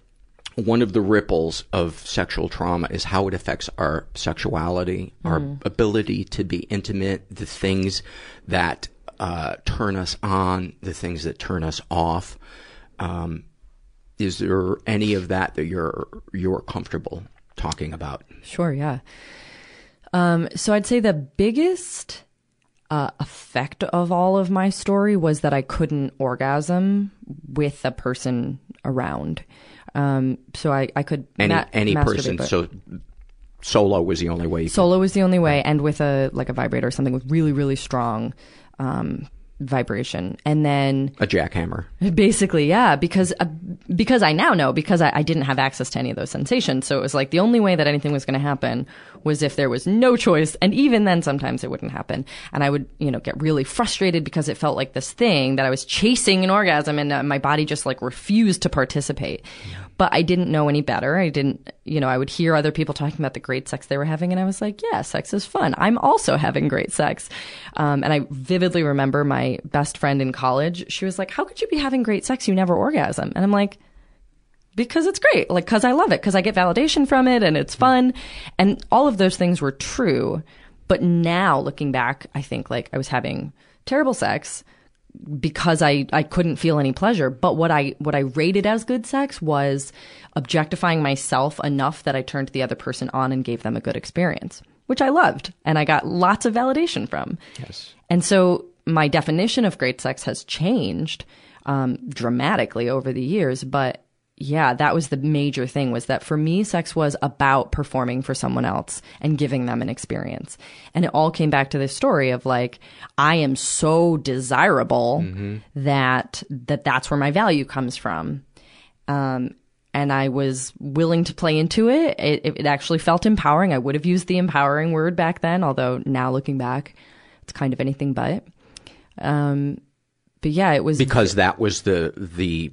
one of the ripples of sexual trauma is how it affects our sexuality, mm. our ability to be intimate, the things that uh, turn us on, the things that turn us off. Um, is there any of that that you're you're comfortable talking about? Sure, yeah. Um, so I'd say the biggest uh, effect of all of my story was that I couldn't orgasm with a person around. Um, so I, I could any ma- any person. So solo was the only way. solo could... was the only way, and with a like a vibrator or something with really really strong um, vibration. And then a jackhammer. Basically yeah because uh, because i now know because I, I, didn't have access to any of those sensations. So it was like the only way that anything was going to happen was if there was no choice. And even then sometimes it wouldn't happen. And i would you know get really frustrated because it felt like this thing that i was chasing an orgasm and uh, my body just like refused to participate but I didn't know any better. I didn't, you know, I would hear other people talking about the great sex they were having, and I was like, yeah, sex is fun. I'm also having great sex. Um, and I vividly remember my best friend in college. She was like, how could you be having great sex? You never orgasm. And I'm like, because it's great. Like, cause I love it. Cause I get validation from it and it's fun. And all of those things were true. But now looking back, I think like I was having terrible sex because I, I couldn't feel any pleasure. But what I what I rated as good sex was objectifying myself enough that I turned the other person on and gave them a good experience, which I loved and I got lots of validation from. Yes. And so my definition of great sex has changed um, dramatically over the years, but yeah, that was the major thing was that for me, sex was about performing for someone else and giving them an experience. And it all came back to this story of like, I am so desirable mm-hmm. that, that that's where my value comes from. Um, and I was willing to play into it. it. It actually felt empowering. I would have used the empowering word back then, although now looking back, it's kind of anything but. Um, but yeah, it was because that was the the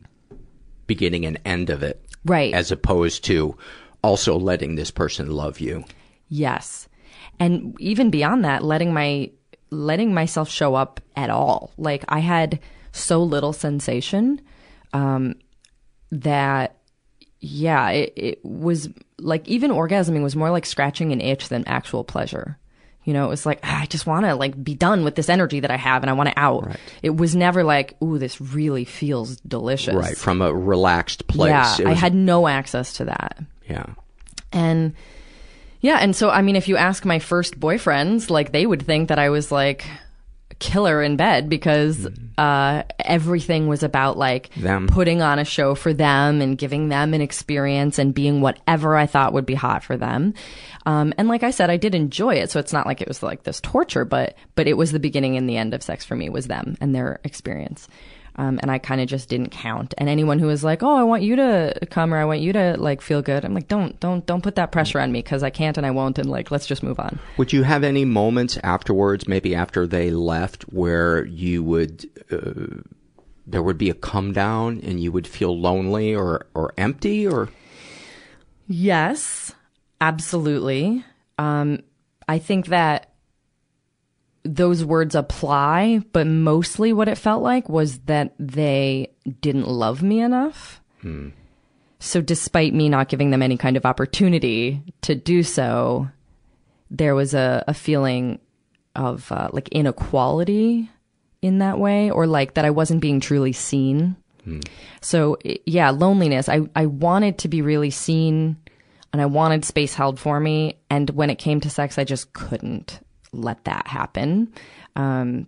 beginning and end of it. Right. As opposed to also letting this person love you. Yes. And even beyond that, letting my letting myself show up at all. Like I had so little sensation um, that yeah, it, it was like even orgasming was more like scratching an itch than actual pleasure. You know, it was like, ah, I just want to like be done with this energy that I have and I want it out. Right. It was never like, ooh, this really feels delicious. Right. From a relaxed place. Yeah. was... I had no access to that. Yeah. And yeah. And so, I mean, if you ask my first boyfriends, like they would think that I was like, killer in bed because mm. uh, everything was about like them. putting on a show for them and giving them an experience and being whatever I thought would be hot for them. Um, and like I said, I did enjoy it, so it's not like it was like this torture, but but it was the beginning and the end of sex for me was them and their experience. Um, and I kind of just didn't count. And anyone who was like, "Oh, I want you to come or I want you to like feel good," I'm like, "Don't, don't, don't put that pressure on me because I can't and I won't." And like, let's just move on. Would you have any moments afterwards, maybe after they left, where you would uh, there would be a come down and you would feel lonely or or empty or? Yes, absolutely. Um, I think that those words apply, but mostly what it felt like was that they didn't love me enough. Hmm. So, despite me not giving them any kind of opportunity to do so, there was a, a feeling of uh, like inequality in that way, or like that I wasn't being truly seen. Hmm. So, yeah, loneliness. I, I wanted to be really seen and I wanted space held for me. And when it came to sex, I just couldn't let that happen. Um,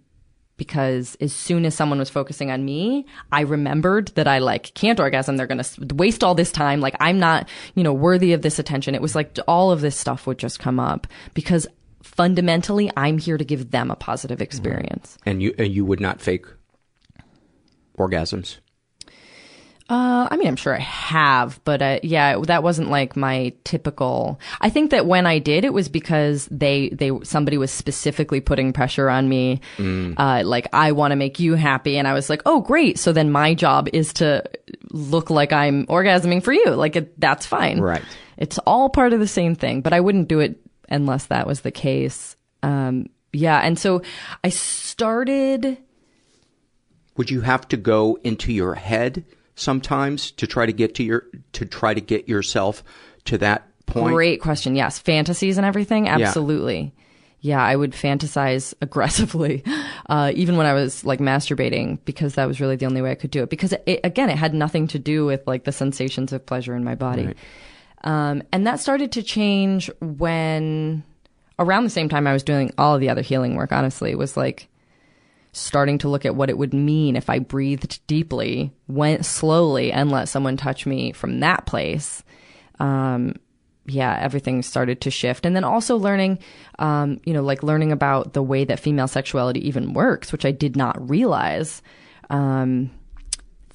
because as soon as someone was focusing on me, I remembered that I like can't orgasm. They're going to waste all this time. Like I'm not, you know, worthy of this attention. It was like all of this stuff would just come up because fundamentally I'm here to give them a positive experience. And you, and you would not fake orgasms? Uh, I mean, I'm sure I have, but uh, yeah, that wasn't like my typical. I think that when I did, it was because they they somebody was specifically putting pressure on me. Mm. Uh, like I want to make you happy, and I was like, oh great. So then my job is to look like I'm orgasming for you. Like it, that's fine. Right. It's all part of the same thing, but I wouldn't do it unless that was the case. Um, yeah, and so I started would you have to go into your head sometimes to try to get to your to try to get yourself to that point? Great question. Yes, fantasies and everything. Absolutely. Yeah, I would fantasize aggressively, uh, even when I was like masturbating, because that was really the only way I could do it. Because it, again, it had nothing to do with like the sensations of pleasure in my body. Right. Um, and that started to change when around the same time I was doing all of the other healing work, honestly, was like starting to look at what it would mean if I breathed deeply, went slowly, and let someone touch me from that place. Um, yeah, everything started to shift. And then also learning, um, you know, like learning about the way that female sexuality even works, which I did not realize. Um,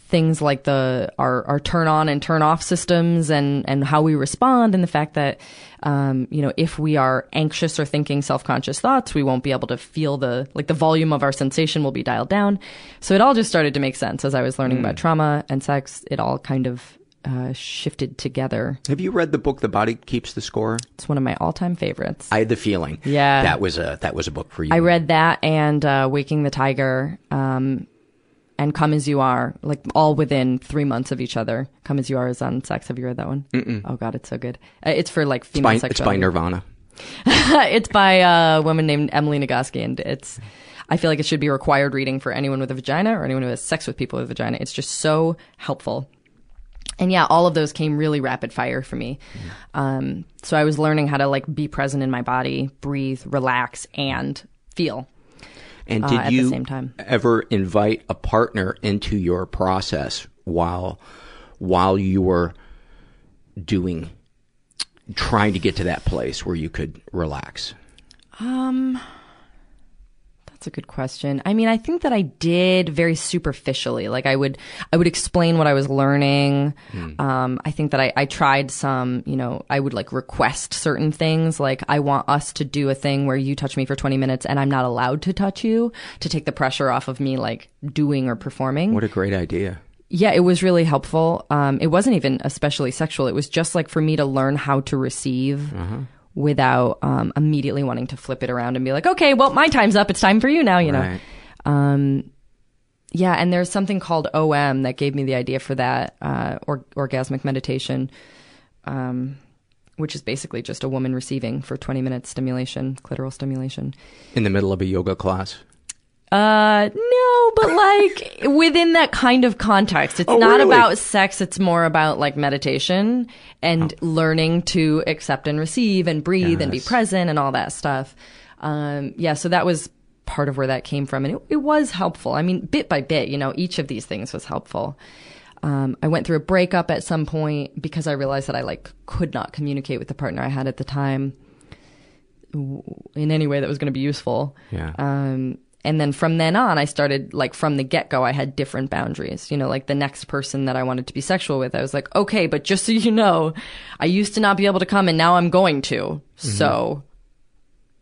things like the our, our turn on and turn off systems and and how we respond and the fact that um, you know if we are anxious or thinking self-conscious thoughts we won't be able to feel the like the volume of our sensation will be dialed down so it all just started to make sense as i was learning Mm. about trauma and sex it all kind of uh, shifted together Have you read the book The Body Keeps the Score? it's one of my all-time favorites I had the feeling. Yeah. That was a that was a book for you. I read that and uh, Waking the Tiger um, and Come As You Are, like all within three months of each other. Come As You Are is on sex. Have you read that one? Mm-mm. Oh, God, it's so good. Uh, it's for like it's female by, it's by. Nirvana. it's by a woman named Emily Nagoski, and it's. I feel like it should be required reading for anyone with a vagina or anyone who has sex with people with a vagina. It's just so helpful. And yeah, all of those came really rapid fire for me. Um, so I was learning how to like be present in my body, breathe, relax, and feel. And uh, did at you the same time. ever invite a partner into your process while while you were doing trying to get to that place where you could relax? Um, that's a good question. I mean, I think that I did very superficially. Like I would, I would explain what I was learning. Um, I think that I, I tried some, you know, I would like request certain things. Like I want us to do a thing where you touch me for 20 minutes and I'm not allowed to touch you to take the pressure off of me like doing or performing. What a great idea. Yeah, it was really helpful. Um, it wasn't even especially sexual. It was just like for me to learn how to receive without um, immediately wanting to flip it around and be like, okay, well, my time's up. It's time for you now, you know? Um, yeah, and there's something called OM that gave me the idea for that, uh, or, orgasmic meditation, um, which is basically just a woman receiving for 20 minutes stimulation, clitoral stimulation. In the middle of a yoga class. Uh, no, but like within that kind of context. It's Oh, not really? about sex, it's more about like meditation and learning to accept and receive and breathe and be present and all that stuff. Um, yeah, so that was part of where that came from. And it, it was helpful. I mean, bit by bit, you know, each of these things was helpful. Um, I went through a breakup at some point because I realized that I like could not communicate with the partner I had at the time in any way that was going to be useful. Yeah. Um, and then from then on, I started like from the get go, I had different boundaries. You know, like the next person that I wanted to be sexual with, I was like, okay, but just so you know, I used to not be able to come and now I'm going to. So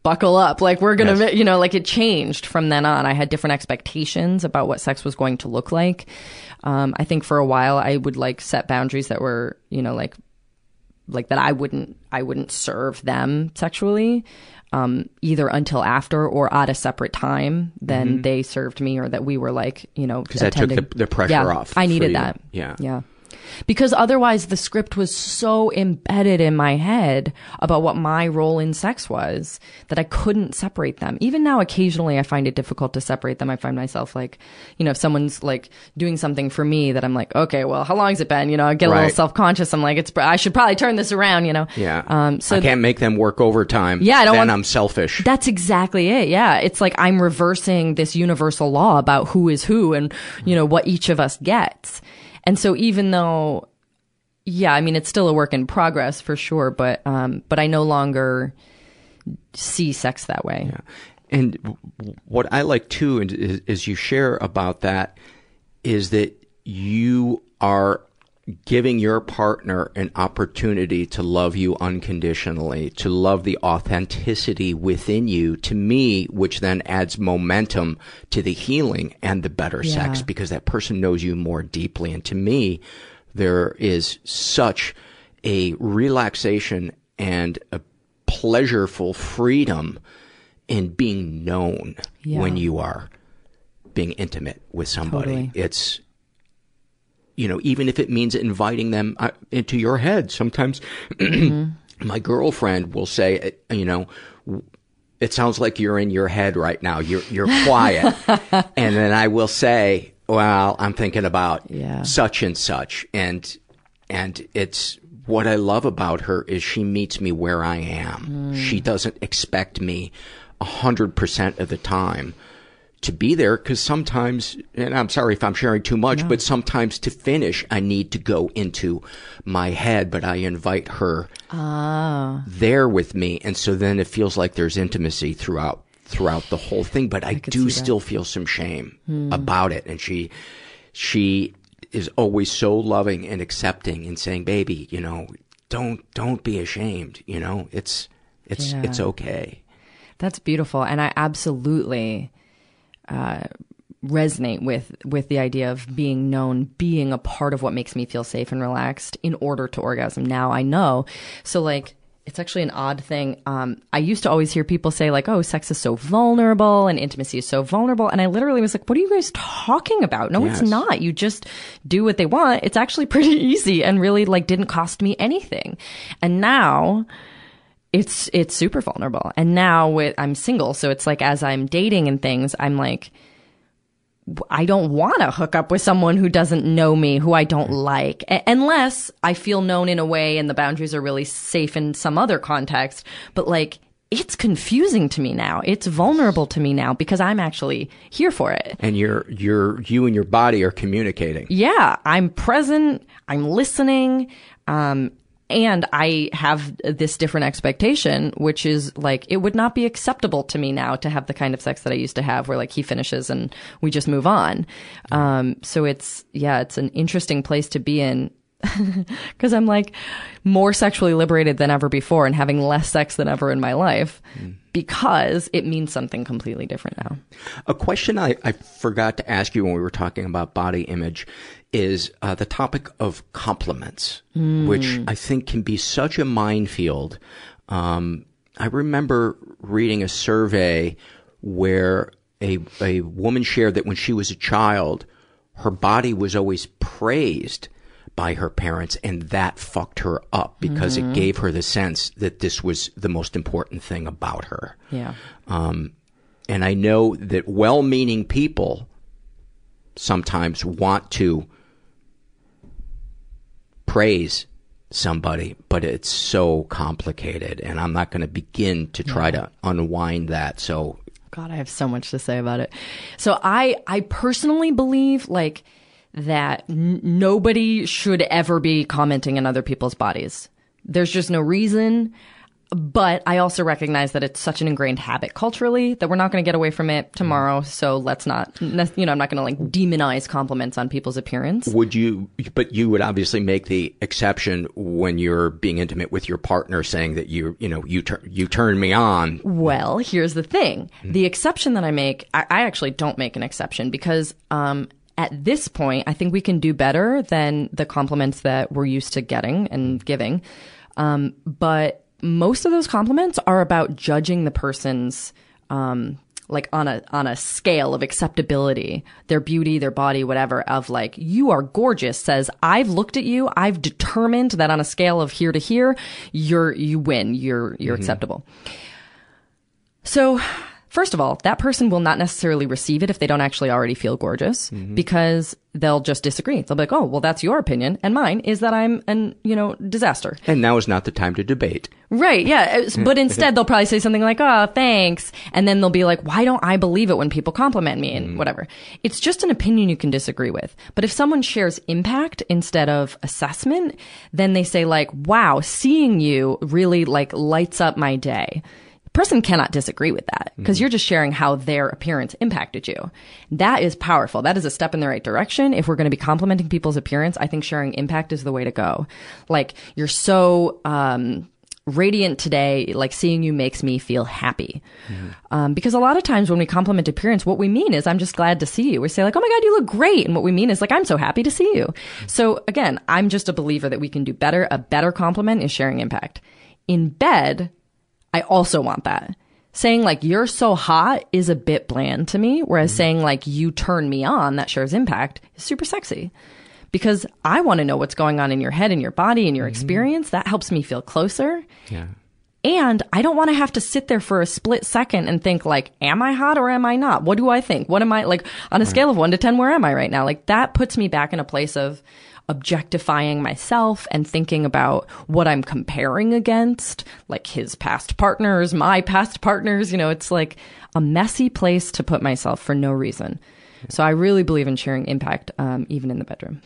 buckle up. Like we're going to, Yes. you know, like it changed from then on. I had different expectations about what sex was going to look like. Um, I think for a while I would like set boundaries that were, you know, like like that I wouldn't I wouldn't serve them sexually um, either until after or at a separate time than Mhm. they served me or that we were like you know 'Cause that took the- the pressure Yeah, off I needed that Yeah. yeah because otherwise the script was so embedded in my head about what my role in sex was that I couldn't separate them. Even now, occasionally I find it difficult to separate them. I find myself like, you know, if someone's like doing something for me that I'm like, okay, well, how long's it been? You know, I get a Right. little self conscious. I'm like, it's, I should probably turn this around, you know? Yeah. Um, so I can't make them work overtime. Yeah, I don't Then want- I'm selfish. that's exactly it. Yeah. It's like I'm reversing this universal law about who is who and, you know, what each of us gets. And so even though, yeah, I mean, it's still a work in progress for sure, but, um, but I no longer see sex that way. And w- what I like too and is, is you share about that is that you are giving your partner an opportunity to love you unconditionally, to love the authenticity within you, to me, which then adds momentum to the healing and the better sex because that person knows you more deeply. And to me, there is such a relaxation and a pleasureful freedom in being known Yeah. when you are being intimate with somebody. Totally. It's, you know, even if it means inviting them uh, into your head. Sometimes my girlfriend will say, uh, you know, it sounds like you're in your head right now. You're, you're quiet. and then I will say, well, I'm thinking about Yeah. such and such. And, and it's what I love about her is she meets me where I am. She doesn't expect me a hundred percent of the time to be there because sometimes, and I'm sorry if I'm sharing too much, but sometimes to finish, I need to go into my head, but I invite her Ah. there with me. And so then it feels like there's intimacy throughout, throughout the whole thing, but I, do still feel some shame Hmm. about it. And she, she is always so loving and accepting and saying, baby, you know, don't, don't be ashamed. You know, it's, it's, Yeah. it's okay. That's beautiful, and I absolutely uh, resonate with with the idea of being known, being a part of what makes me feel safe and relaxed in order to orgasm. Now I know, so like. It's actually an odd thing. Um, I used to always hear people say like, "Oh, sex is so vulnerable and intimacy is so vulnerable," and I literally was like, "What are you guys talking about? No, Yes. it's not. You just do what they want. It's actually pretty easy and really like didn't cost me anything." And now, it's it's super vulnerable. And now with I'm single, so it's like as I'm dating and things, I'm like I don't want to hook up with someone who doesn't know me, who I don't like, A- unless I feel known in a way and the boundaries are really safe in some other context. But like, it's confusing to me now. It's vulnerable to me now because I'm actually here for it. And you're, you're, you and your body are communicating. Yeah, I'm present. I'm listening. Um, and I have this different expectation, which is like, it would not be acceptable to me now to have the kind of sex that I used to have where like he finishes and we just move on. Um, so it's, yeah, it's an interesting place to be in. Cause I'm like more sexually liberated than ever before and having less sex than ever in my life because it means something completely different now. A question I, I forgot to ask you when we were talking about body image is uh, the topic of compliments, Mm. which I think can be such a minefield. Um, I remember reading a survey where a a woman shared that when she was a child, her body was always praised by her parents, and that fucked her up because Mhm. it gave her the sense that this was the most important thing about her. Yeah. Um, and I know that well-meaning people sometimes want to praise somebody, but it's so complicated, and I'm not going to begin to try to unwind that. So, God, I have so much to say about it. So I, I personally believe like that n- nobody should ever be commenting on other people's bodies. There's just no reason. But I also recognize that it's such an ingrained habit culturally that we're not going to get away from it tomorrow. So let's not, you know, I'm not going to like demonize compliments on people's appearance. would you? But you would obviously make the exception when you're being intimate with your partner, saying that you, you know, you turn you turn me on. Well, here's the thing. The exception that I make, I, I actually don't make an exception because, um, at this point, I think we can do better than the compliments that we're used to getting and giving. Um, but most of those compliments are about judging the person's, um, like on a on a scale of acceptability, their beauty, their body, whatever. Of like, you are gorgeous. Says I've looked at you. I've determined that on a scale of here to here, you're you win. You're you're acceptable. So, first of all, that person will not necessarily receive it if they don't actually already feel gorgeous mm-hmm. because they'll just disagree. They'll be like, "Oh, well, that's your opinion, and mine is that I'm an you know disaster." And now is not the time to debate. Right, yeah. Uh, but instead, they'll probably say something like, oh, thanks. And then they'll be like, why don't I believe it when people compliment me and mm-hmm. whatever. It's just an opinion you can disagree with. But if someone shares impact instead of assessment, then they say like, wow, seeing you really like lights up my day. Person cannot disagree with that because you're just sharing how their appearance impacted you. That is powerful. That is a step in the right direction. If we're going to be complimenting people's appearance, I think sharing impact is the way to go. Like you're so, um, radiant today, like seeing you makes me feel happy. Um, because a lot of times when we compliment appearance, what we mean is, I'm just glad to see you. We say like, oh my God, you look great. And what we mean is like, I'm so happy to see you. So again, I'm just a believer that we can do better. A better compliment is sharing impact. In bed, I also want that. saying like you're so hot is a bit bland to me, whereas Mm-hmm. saying like you turn me on, that shares impact, is super sexy. Because I want to know what's going on in your head and your body and your Mm-hmm. experience. That helps me feel closer. Yeah. And I don't want to have to sit there for a split second and think like, am I hot or am I not? What do I think? What am I like on a scale of one to 10? Where am I right now? Like that puts me back in a place of objectifying myself and thinking about what I'm comparing against, like his past partners, my past partners. You know, it's like a messy place to put myself for no reason. So I really believe in sharing impact, um, even in the bedroom.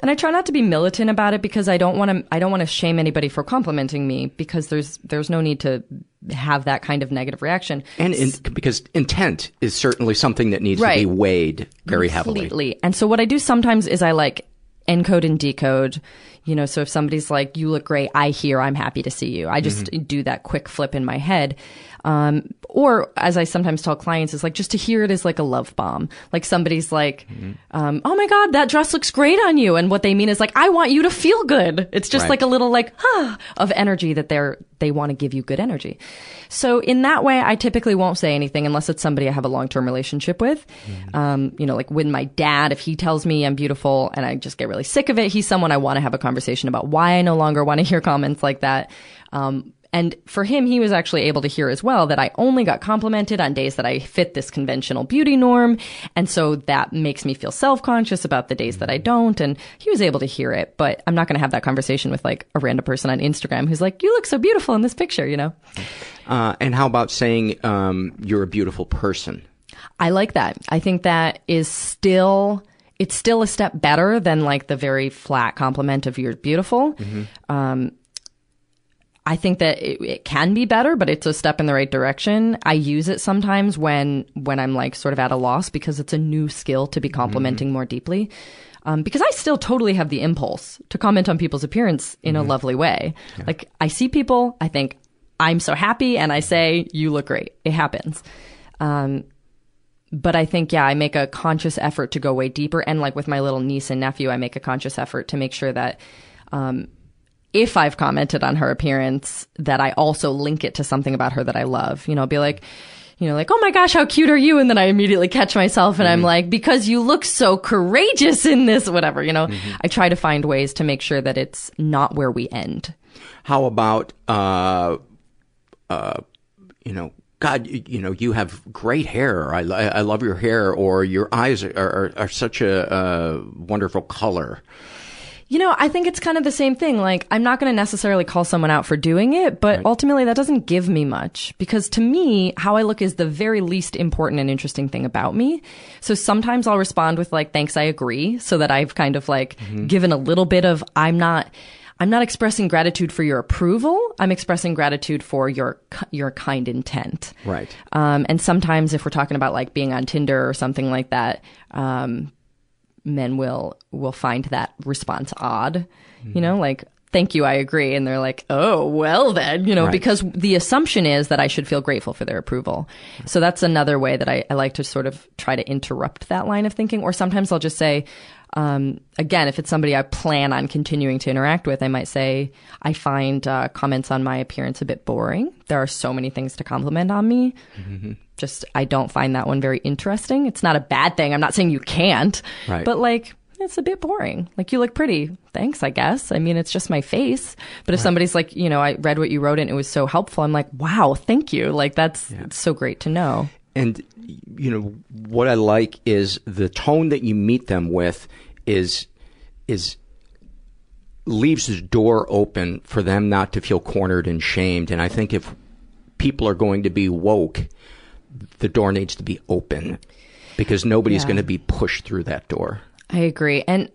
And I try not to be militant about it because I don't want to. I don't want to shame anybody for complimenting me because there's there's no need to have that kind of negative reaction. And in, because intent is certainly something that needs to be weighed very heavily. Completely. And so what I do sometimes is I like encode and decode. You know, so if somebody's like, "You look great," I hear, "I'm happy to see you." I just Mm-hmm. do that quick flip in my head. Um, or as I sometimes tell clients, is like just to hear it is like a love bomb. Like somebody's like, Mm-hmm. um, "Oh my god, that dress looks great on you," and what they mean is like, "I want you to feel good." It's just Right. like a little like ah of energy that they're they want to give you good energy. So in that way, I typically won't say anything unless it's somebody I have a long term relationship with. Um, you know, like with my dad, if he tells me I'm beautiful and I just get really sick of it, he's someone I want to have a conversation about why I no longer want to hear comments like that. Um, and for him, he was actually able to hear as well that I only got complimented on days that I fit this conventional beauty norm. And so that makes me feel self conscious about the days that I don't. And he was able to hear it, but I'm not going to have that conversation with like a random person on Instagram who's like, you look so beautiful in this picture, you know? Uh, and how about saying um, you're a beautiful person? I like that. I think that is still it's still a step better than like the very flat compliment of you're beautiful. Um, I think that it, it can be better, but it's a step in the right direction. I use it sometimes when when I'm like sort of at a loss because it's a new skill to be complimenting more deeply. Um, because I still totally have the impulse to comment on people's appearance in a lovely way. Like I see people, I think I'm so happy, and I say you look great. It happens. Um, but I think, yeah, I make a conscious effort to go way deeper. And like with my little niece and nephew, I make a conscious effort to make sure that, um, if I've commented on her appearance, that I also link it to something about her that I love. You know, I'll be like, you know, like, oh my gosh, how cute are you? And then I immediately catch myself and I'm like, because you look so courageous in this, whatever, you know, I try to find ways to make sure that it's not where we end. How about, uh, uh, you know, God, you, you know, you have great hair. I, I love your hair, or your eyes are, are, are such a, a wonderful color. You know, I think it's kind of the same thing. Like, I'm not going to necessarily call someone out for doing it, but ultimately that doesn't give me much because to me, how I look is the very least important and interesting thing about me. So sometimes I'll respond with like, thanks, I agree. So that I've kind of like given a little bit of, I'm not, I'm not expressing gratitude for your approval. I'm expressing gratitude for your, your kind intent. Right. Um, and sometimes if we're talking about like being on Tinder or something like that, um, men will will find that response odd. You hmm. know, like thank you, I agree, and they're like, oh well then, you know, Right. because the assumption is that I should feel grateful for their approval. So that's another way that I, I like to sort of try to interrupt that line of thinking. Or sometimes I'll just say. Um, again, if it's somebody I plan on continuing to interact with, I might say, I find uh, comments on my appearance a bit boring. There are so many things to compliment on me just I don't find that one very interesting. It's not a bad thing. I'm not saying you can't, Right. but like it's a bit boring. Like you look pretty. Thanks, I guess. I mean, it's just my face. But if somebody's like, you know, I read what you wrote and it was so helpful, I'm like, wow, thank you. Like that's it's so great to know. And you know what I like is the tone that you meet them with is is leaves the door open for them not to feel cornered and shamed. And I think if people are going to be woke, the door needs to be open because nobody's Yeah. going to be pushed through that door. I agree. And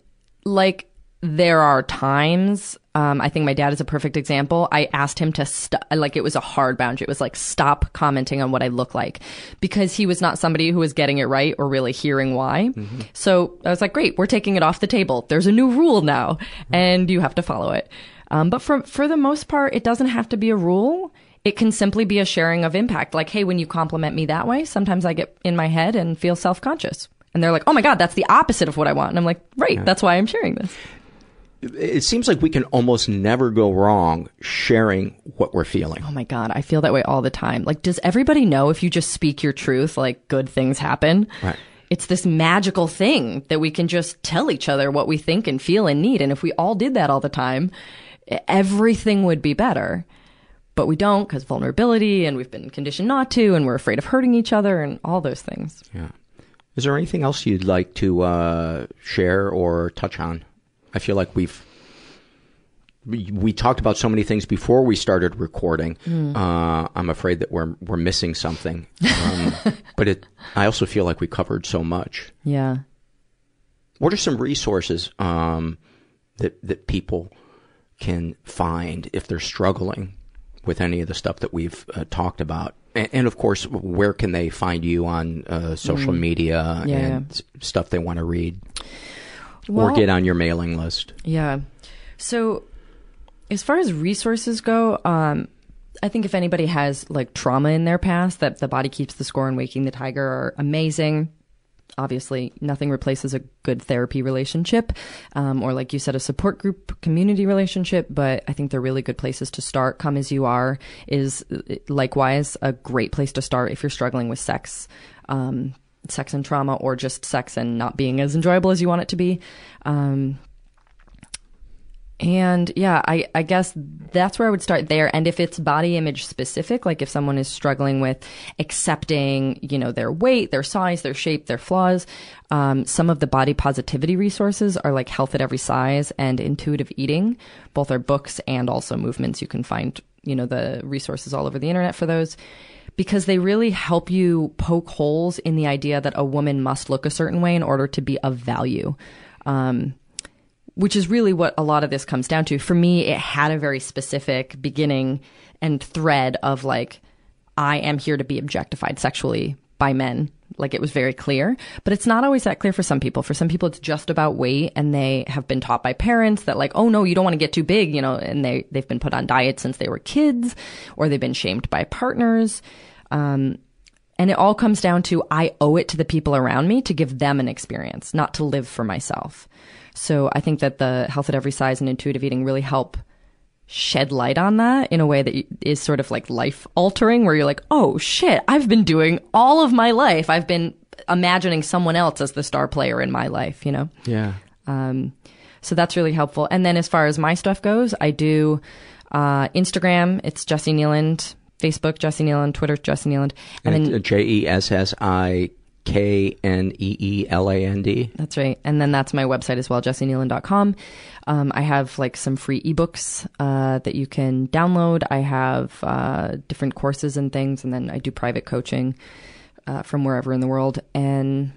like there are times, um, I think my dad is a perfect example. I asked him to stop, like it was a hard boundary. It was like, stop commenting on what I look like because he was not somebody who was getting it right or really hearing why. So I was like, great, we're taking it off the table. There's a new rule now and you have to follow it. Um, but for, for the most part, it doesn't have to be a rule. It can simply be a sharing of impact. Like, hey, when you compliment me that way, sometimes I get in my head and feel self conscious. And they're like, oh my God, that's the opposite of what I want. And I'm like, right, that's why I'm sharing this. It seems like we can almost never go wrong sharing what we're feeling. Oh my God, I feel that way all the time. Like, does everybody know if you just speak your truth, like good things happen? Right. It's this magical thing that we can just tell each other what we think and feel and need. And if we all did that all the time, everything would be better. But we don't because vulnerability and we've been conditioned not to and we're afraid of hurting each other and all those things. Yeah. Is there anything else you'd like to uh, share or touch on? I feel like we've we, we talked about so many things before we started recording. Mm. Uh, I'm afraid that we're we're missing something. Um, but it, I also feel like we covered so much. Yeah. What are some resources um, that that people can find if they're struggling with any of the stuff that we've uh, talked about? And, and, of course, where can they find you on uh, social Mm. media Yeah, and stuff they want to read Well- or get on your mailing list? Yeah. So, as far as resources go, um, I think if anybody has like trauma in their past, that the body keeps the score and waking the tiger are amazing. Obviously, nothing replaces a good therapy relationship, um, or like you said, a support group community relationship. But I think they're really good places to start. Come as you are is uh, likewise a great place to start if you're struggling with sex. Um, sex and trauma or just sex and not being as enjoyable as you want it to be. Um, and yeah, I, I guess that's where I would start there. And if it's body image specific, like if someone is struggling with accepting, you know, their weight, their size, their shape, their flaws, um, some of the body positivity resources are like Health at Every Size and Intuitive Eating. Both are books and also movements. You can find, you know, the resources all over the internet for those because they really help you poke holes in the idea that a woman must look a certain way in order to be of value. Um, which is really what a lot of this comes down to. For me, it had a very specific beginning and thread of like, I am here to be objectified sexually by men. Like it was very clear, but it's not always that clear for some people. For some people, it's just about weight and they have been taught by parents that like, oh no, you don't want to get too big, you know, and they, they've been put on diets since they were kids or they've been shamed by partners. Um, and it all comes down to I owe it to the people around me to give them an experience, not to live for myself. So I think that the health at every size and intuitive eating really help shed light on that in a way that is sort of like life altering, where you're like, oh shit, I've been doing all of my life. I've been imagining someone else as the star player in my life, you know? Yeah. Um, so that's really helpful. And then as far as my stuff goes, I do uh, Instagram, it's Jessi Kneeland. Facebook, Jessi Kneeland. Twitter, Jessi Kneeland. And then J E S S I K N E E L A N D. That's right. And then that's my website as well, jessikneeland.com. Um, I have like some free ebooks uh, that you can download. I have uh, different courses and things, and then I do private coaching uh, from wherever in the world. And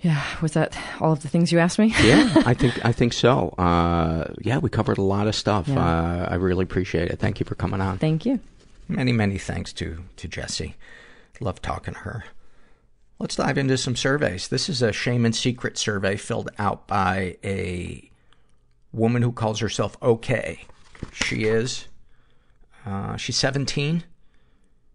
yeah, was that all of the things you asked me? yeah, I think I think so. Uh, yeah, we covered a lot of stuff. Yeah. Uh, I really appreciate it. Thank you for coming on. Thank you. Many, many thanks to, to Jessi. Love talking to her. Let's dive into some surveys. This is a shame and secret survey filled out by a woman who calls herself okay. She is, uh, she's 17.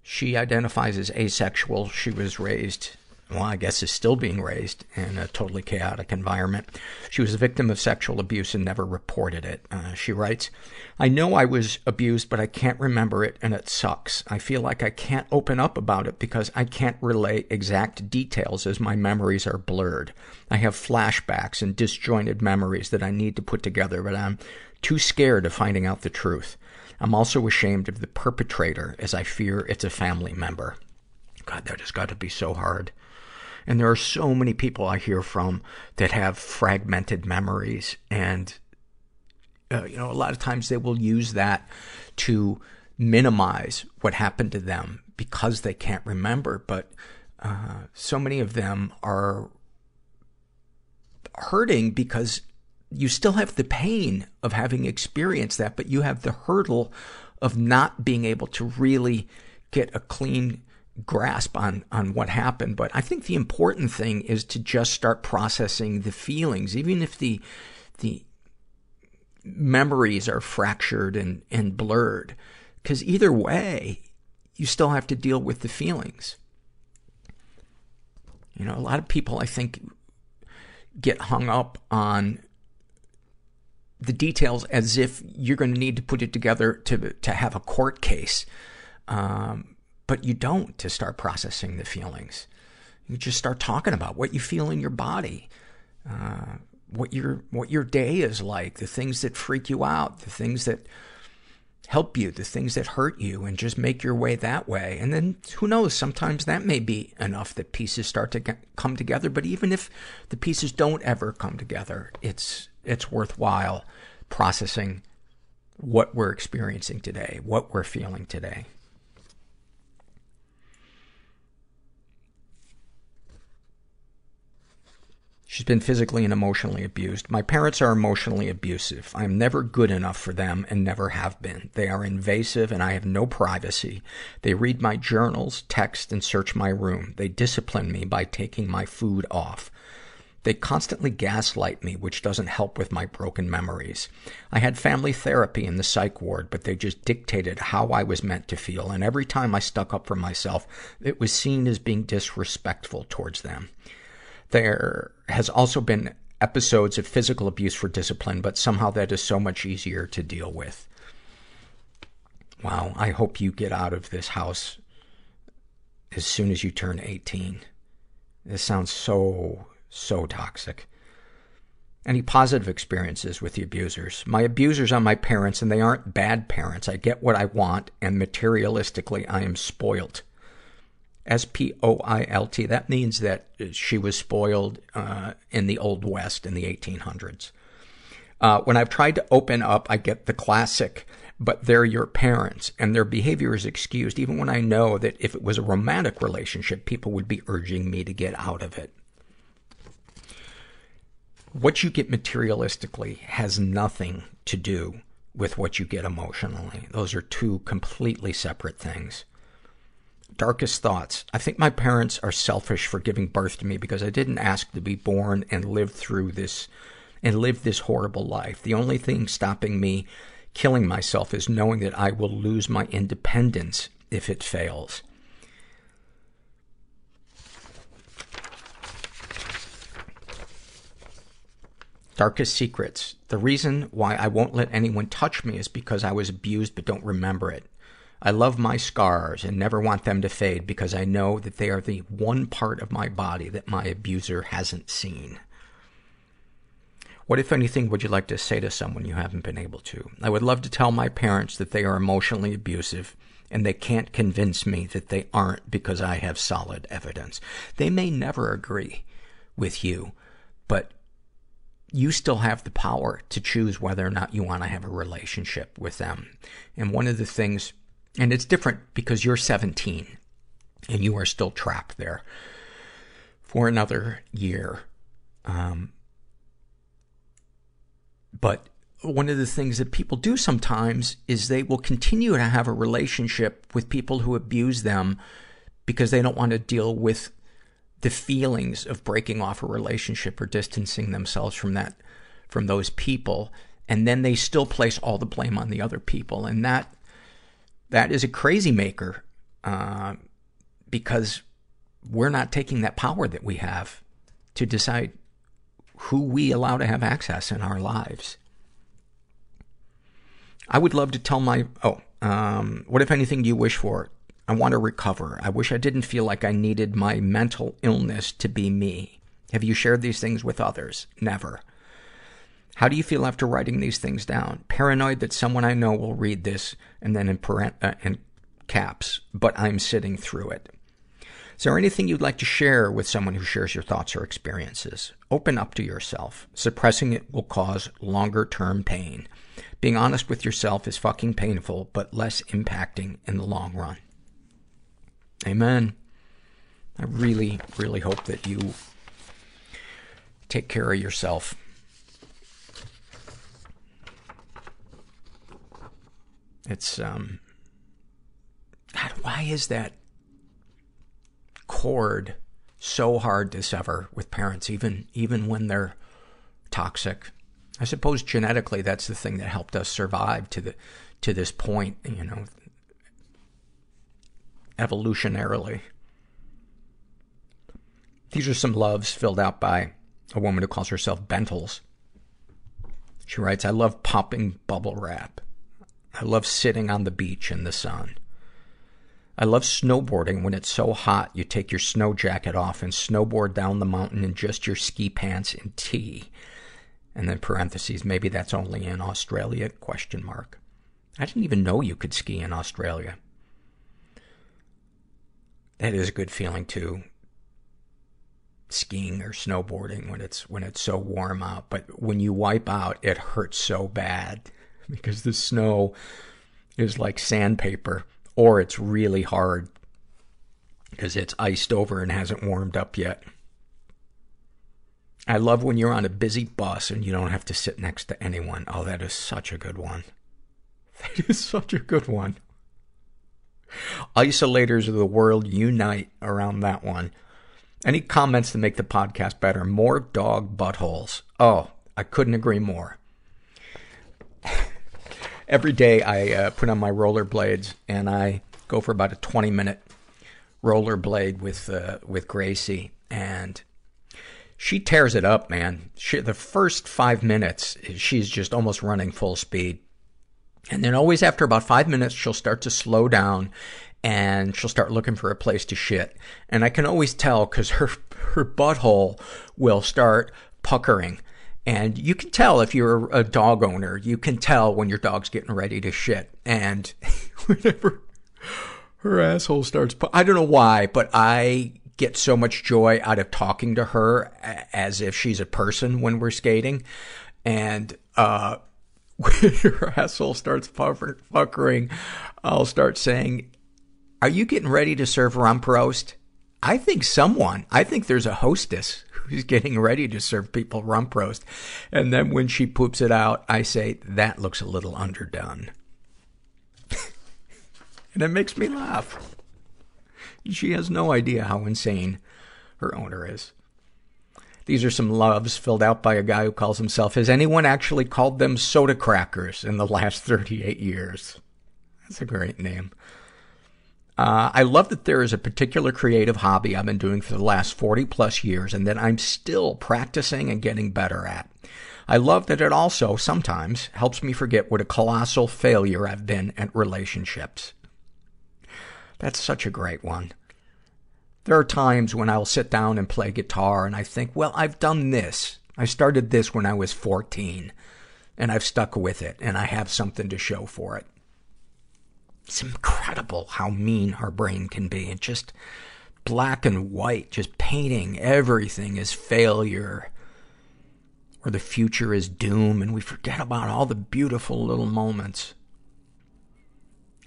She identifies as asexual. She was raised, well, I guess is still being raised in a totally chaotic environment. She was a victim of sexual abuse and never reported it. Uh, she writes, I know I was abused, but I can't remember it and it sucks. I feel like I can't open up about it because I can't relay exact details as my memories are blurred. I have flashbacks and disjointed memories that I need to put together, but I'm too scared of finding out the truth. I'm also ashamed of the perpetrator as I fear it's a family member. God, that has got to be so hard. And there are so many people I hear from that have fragmented memories and, uh, you know, a lot of times they will use that to minimize what happened to them because they can't remember. But, uh, so many of them are hurting because you still have the pain of having experienced that, but you have the hurdle of not being able to really get a clean grasp on, on what happened. But I think the important thing is to just start processing the feelings, even if the, the memories are fractured and, and blurred. Cause either way, you still have to deal with the feelings. You know, a lot of people, I think, get hung up on the details as if you're going to need to put it together to, to have a court case. Um, but you don't to start processing the feelings. You just start talking about what you feel in your body, uh, what your, what your day is like, the things that freak you out, the things that help you, the things that hurt you, and just make your way that way. And then who knows, sometimes that may be enough that pieces start to get, come together. But even if the pieces don't ever come together, it's, it's worthwhile processing what we're experiencing today, what we're feeling today. She's been physically and emotionally abused. My parents are emotionally abusive. I'm never good enough for them and never have been. They are invasive and I have no privacy. They read my journals, text, and search my room. They discipline me by taking my food off. They constantly gaslight me, which doesn't help with my broken memories. I had family therapy in the psych ward, but they just dictated how I was meant to feel, and every time I stuck up for myself, it was seen as being disrespectful towards them. There has also been episodes of physical abuse for discipline, but somehow that is so much easier to deal with. Wow, I hope you get out of this house as soon as you turn 18. This sounds so, so toxic. Any positive experiences with the abusers? My abusers are my parents, and they aren't bad parents. I get what I want, and materialistically, I am spoilt. S-P-O-I-L-T. That means that she was spoiled, uh, in the Old West in the 1800s. Uh, when I've tried to open up, I get the classic, but they're your parents, and their behavior is excused, even when I know that if it was a romantic relationship, people would be urging me to get out of it. What you get materialistically has nothing to do with what you get emotionally. Those are two completely separate things darkest thoughts. I think my parents are selfish for giving birth to me because I didn't ask to be born and live through this and live this horrible life. The only thing stopping me killing myself is knowing that I will lose my independence if it fails. Darkest secrets. The reason why I won't let anyone touch me is because I was abused but don't remember it. I love my scars and never want them to fade because I know that they are the one part of my body that my abuser hasn't seen. What, if anything, would you like to say to someone you haven't been able to? I would love to tell my parents that they are emotionally abusive and they can't convince me that they aren't because I have solid evidence. They may never agree with you, but you still have the power to choose whether or not you want to have a relationship with them. And one of the things and it's different because you're 17 and you are still trapped there for another year. Um, but one of the things that people do sometimes is they will continue to have a relationship with people who abuse them because they don't want to deal with the feelings of breaking off a relationship or distancing themselves from that, from those people. And then they still place all the blame on the other people. And that that is a crazy maker, uh, because we're not taking that power that we have to decide who we allow to have access in our lives. I would love to tell my, oh, um, what if anything do you wish for? I want to recover. I wish I didn't feel like I needed my mental illness to be me. Have you shared these things with others? Never. How do you feel after writing these things down? Paranoid that someone I know will read this and then in, parent, uh, in caps, but I'm sitting through it. Is there anything you'd like to share with someone who shares your thoughts or experiences? Open up to yourself. Suppressing it will cause longer term pain. Being honest with yourself is fucking painful, but less impacting in the long run. Amen. I really, really hope that you take care of yourself It's, um, God, why is that cord so hard to sever with parents, even, even when they're toxic? I suppose genetically that's the thing that helped us survive to the, to this point, you know, evolutionarily. These are some loves filled out by a woman who calls herself Bentles. She writes, I love popping bubble wrap. I love sitting on the beach in the sun. I love snowboarding when it's so hot you take your snow jacket off and snowboard down the mountain in just your ski pants and tee. And then parentheses, maybe that's only in Australia, question mark. I didn't even know you could ski in Australia. That is a good feeling too. Skiing or snowboarding when it's, when it's so warm out. But when you wipe out, it hurts so bad because the snow is like sandpaper or it's really hard because it's iced over and hasn't warmed up yet. I love when you're on a busy bus and you don't have to sit next to anyone. Oh, that is such a good one. That is such a good one. Isolators of the world unite around that one. Any comments to make the podcast better? More dog buttholes. Oh, I couldn't agree more. Every day I uh, put on my rollerblades and I go for about a 20 minute rollerblade with, uh, with Gracie and she tears it up, man. She, the first five minutes, she's just almost running full speed. And then always after about five minutes, she'll start to slow down and she'll start looking for a place to shit. And I can always tell because her, her butthole will start puckering. And you can tell if you're a dog owner, you can tell when your dog's getting ready to shit. And whenever her asshole starts, I don't know why, but I get so much joy out of talking to her as if she's a person when we're skating. And, uh, when her asshole starts puckering, I'll start saying, are you getting ready to serve rump roast? I think someone, I think there's a hostess who's getting ready to serve people rump roast. And then when she poops it out, I say, that looks a little underdone. and it makes me laugh. She has no idea how insane her owner is. These are some loves filled out by a guy who calls himself, has anyone actually called them soda crackers in the last 38 years? That's a great name. Uh, I love that there is a particular creative hobby I've been doing for the last 40 plus years and that I'm still practicing and getting better at. I love that it also sometimes helps me forget what a colossal failure I've been at relationships. That's such a great one. There are times when I'll sit down and play guitar and I think, well, I've done this. I started this when I was 14 and I've stuck with it and I have something to show for it. It's incredible how mean our brain can be and just black and white, just painting everything as failure or the future is doom and we forget about all the beautiful little moments.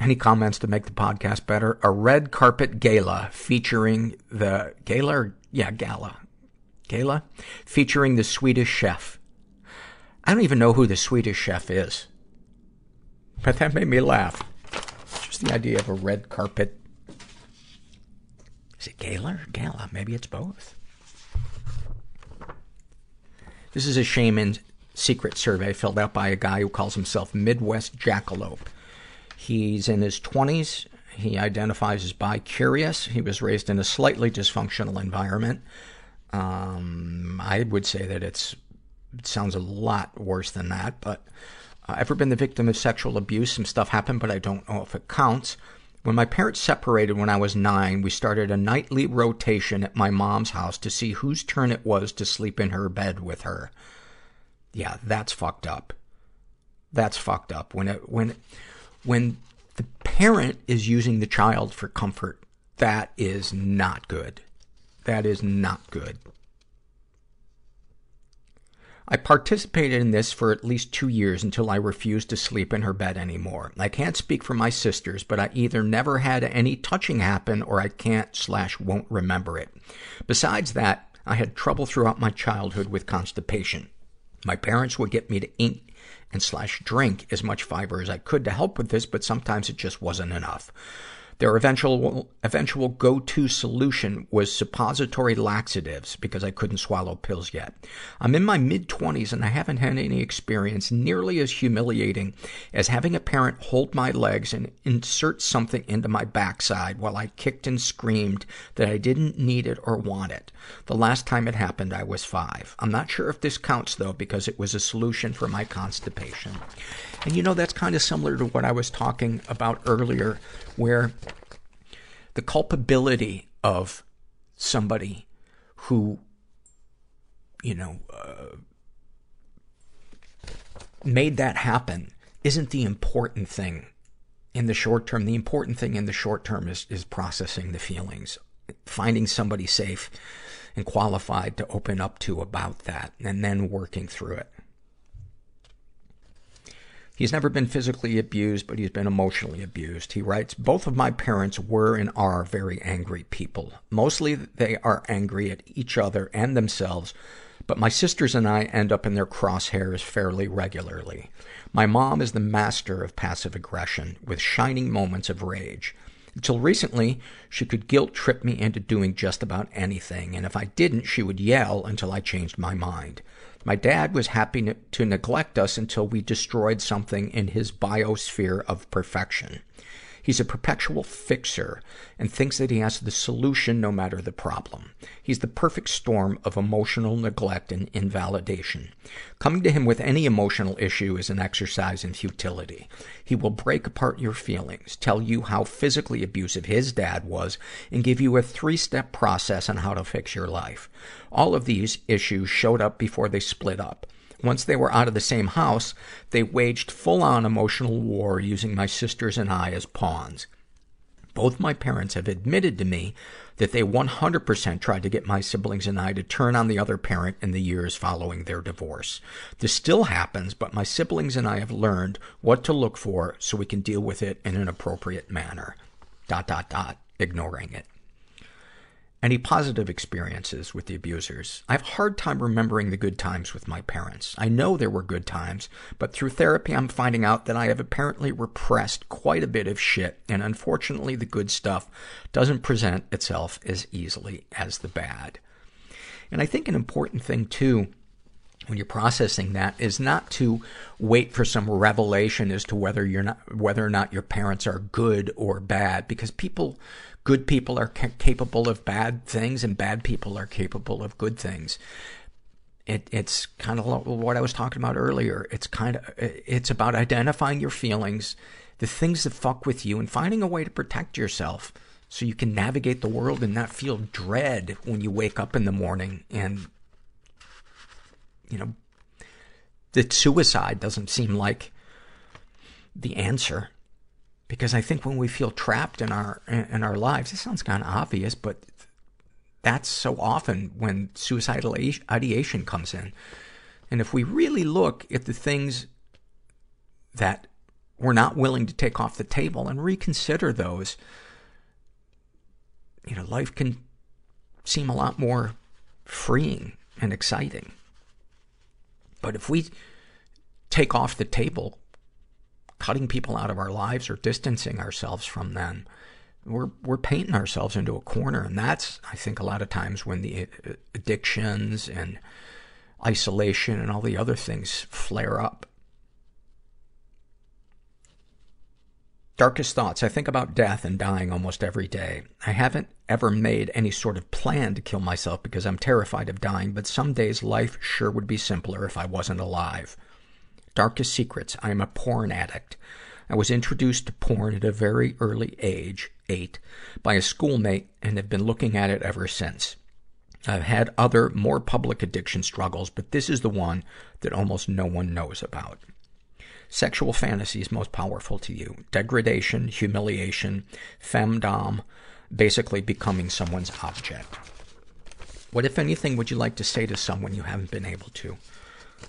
Any comments to make the podcast better? A red carpet gala featuring the gala, or, yeah, gala, gala, featuring the Swedish chef. I don't even know who the Swedish chef is, but that made me laugh. The idea of a red carpet. Is it gala or gala? Maybe it's both. This is a shame and secret survey filled out by a guy who calls himself Midwest Jackalope. He's in his 20s. He identifies as bi-curious. He was raised in a slightly dysfunctional environment. Um, I would say that it's, it sounds a lot worse than that, but Uh, ever been the victim of sexual abuse? Some stuff happened, but I don't know if it counts. When my parents separated when I was nine, we started a nightly rotation at my mom's house to see whose turn it was to sleep in her bed with her. Yeah, that's fucked up. That's fucked up. When it, when, when the parent is using the child for comfort, that is not good. That is not good. I participated in this for at least two years until I refused to sleep in her bed anymore. I can't speak for my sisters, but I either never had any touching happen or I can't slash won't remember it. Besides that, I had trouble throughout my childhood with constipation. My parents would get me to eat and slash drink as much fiber as I could to help with this, but sometimes it just wasn't enough. Their eventual, eventual go-to solution was suppository laxatives because I couldn't swallow pills yet. I'm in my mid-twenties and I haven't had any experience nearly as humiliating as having a parent hold my legs and insert something into my backside while I kicked and screamed that I didn't need it or want it. The last time it happened, I was five. I'm not sure if this counts though because it was a solution for my constipation. And you know, that's kind of similar to what I was talking about earlier, where the culpability of somebody who, you know, uh, made that happen isn't the important thing in the short term. The important thing in the short term is, is processing the feelings, finding somebody safe and qualified to open up to about that, and then working through it. He's never been physically abused, but he's been emotionally abused. He writes, both of my parents were and are very angry people. Mostly they are angry at each other and themselves, but my sisters and I end up in their crosshairs fairly regularly. My mom is the master of passive aggression, with shining moments of rage. Until recently, she could guilt trip me into doing just about anything, and if I didn't, she would yell until I changed my mind. My dad was happy to neglect us until we destroyed something in his biosphere of perfection. He's a perpetual fixer and thinks that he has the solution no matter the problem. He's the perfect storm of emotional neglect and invalidation. Coming to him with any emotional issue is an exercise in futility. He will break apart your feelings, tell you how physically abusive his dad was, and give you a three-step process on how to fix your life. All of these issues showed up before they split up. Once they were out of the same house, they waged full-on emotional war using my sisters and I as pawns. Both my parents have admitted to me that they 100% tried to get my siblings and I to turn on the other parent in the years following their divorce. This still happens, but my siblings and I have learned what to look for so we can deal with it in an appropriate manner. Dot, dot, dot. Ignoring it. Any positive experiences with the abusers? I have a hard time remembering the good times with my parents. I know there were good times, but through therapy I'm finding out that I have apparently repressed quite a bit of shit, and unfortunately the good stuff doesn't present itself as easily as the bad. And I think an important thing too, when you're processing that is not to wait for some revelation as to whether you're not, whether or not your parents are good or bad, because people, good people are ca- capable of bad things and bad people are capable of good things. It, it's kind of what I was talking about earlier. It's kind of, it's about identifying your feelings, the things that fuck with you and finding a way to protect yourself so you can navigate the world and not feel dread when you wake up in the morning and you know, that suicide doesn't seem like the answer. Because I think when we feel trapped in our, in our lives, it sounds kind of obvious, but that's so often when suicidal ideation comes in. And if we really look at the things that we're not willing to take off the table and reconsider those, you know, life can seem a lot more freeing and exciting. But if we take off the table, cutting people out of our lives or distancing ourselves from them, we're, we're painting ourselves into a corner. And that's, I think, a lot of times when the uh, addictions and isolation and all the other things flare up. Darkest thoughts. I think about death and dying almost every day. I haven't ever made any sort of plan to kill myself because I'm terrified of dying, but some days life sure would be simpler if I wasn't alive. Darkest secrets. I am a porn addict. I was introduced to porn at a very early age, eight, by a schoolmate and have been looking at it ever since. I've had other, more public addiction struggles, but this is the one that almost no one knows about sexual fantasies most powerful to you. Degradation, humiliation, femdom, basically becoming someone's object. What, if anything, would you like to say to someone you haven't been able to?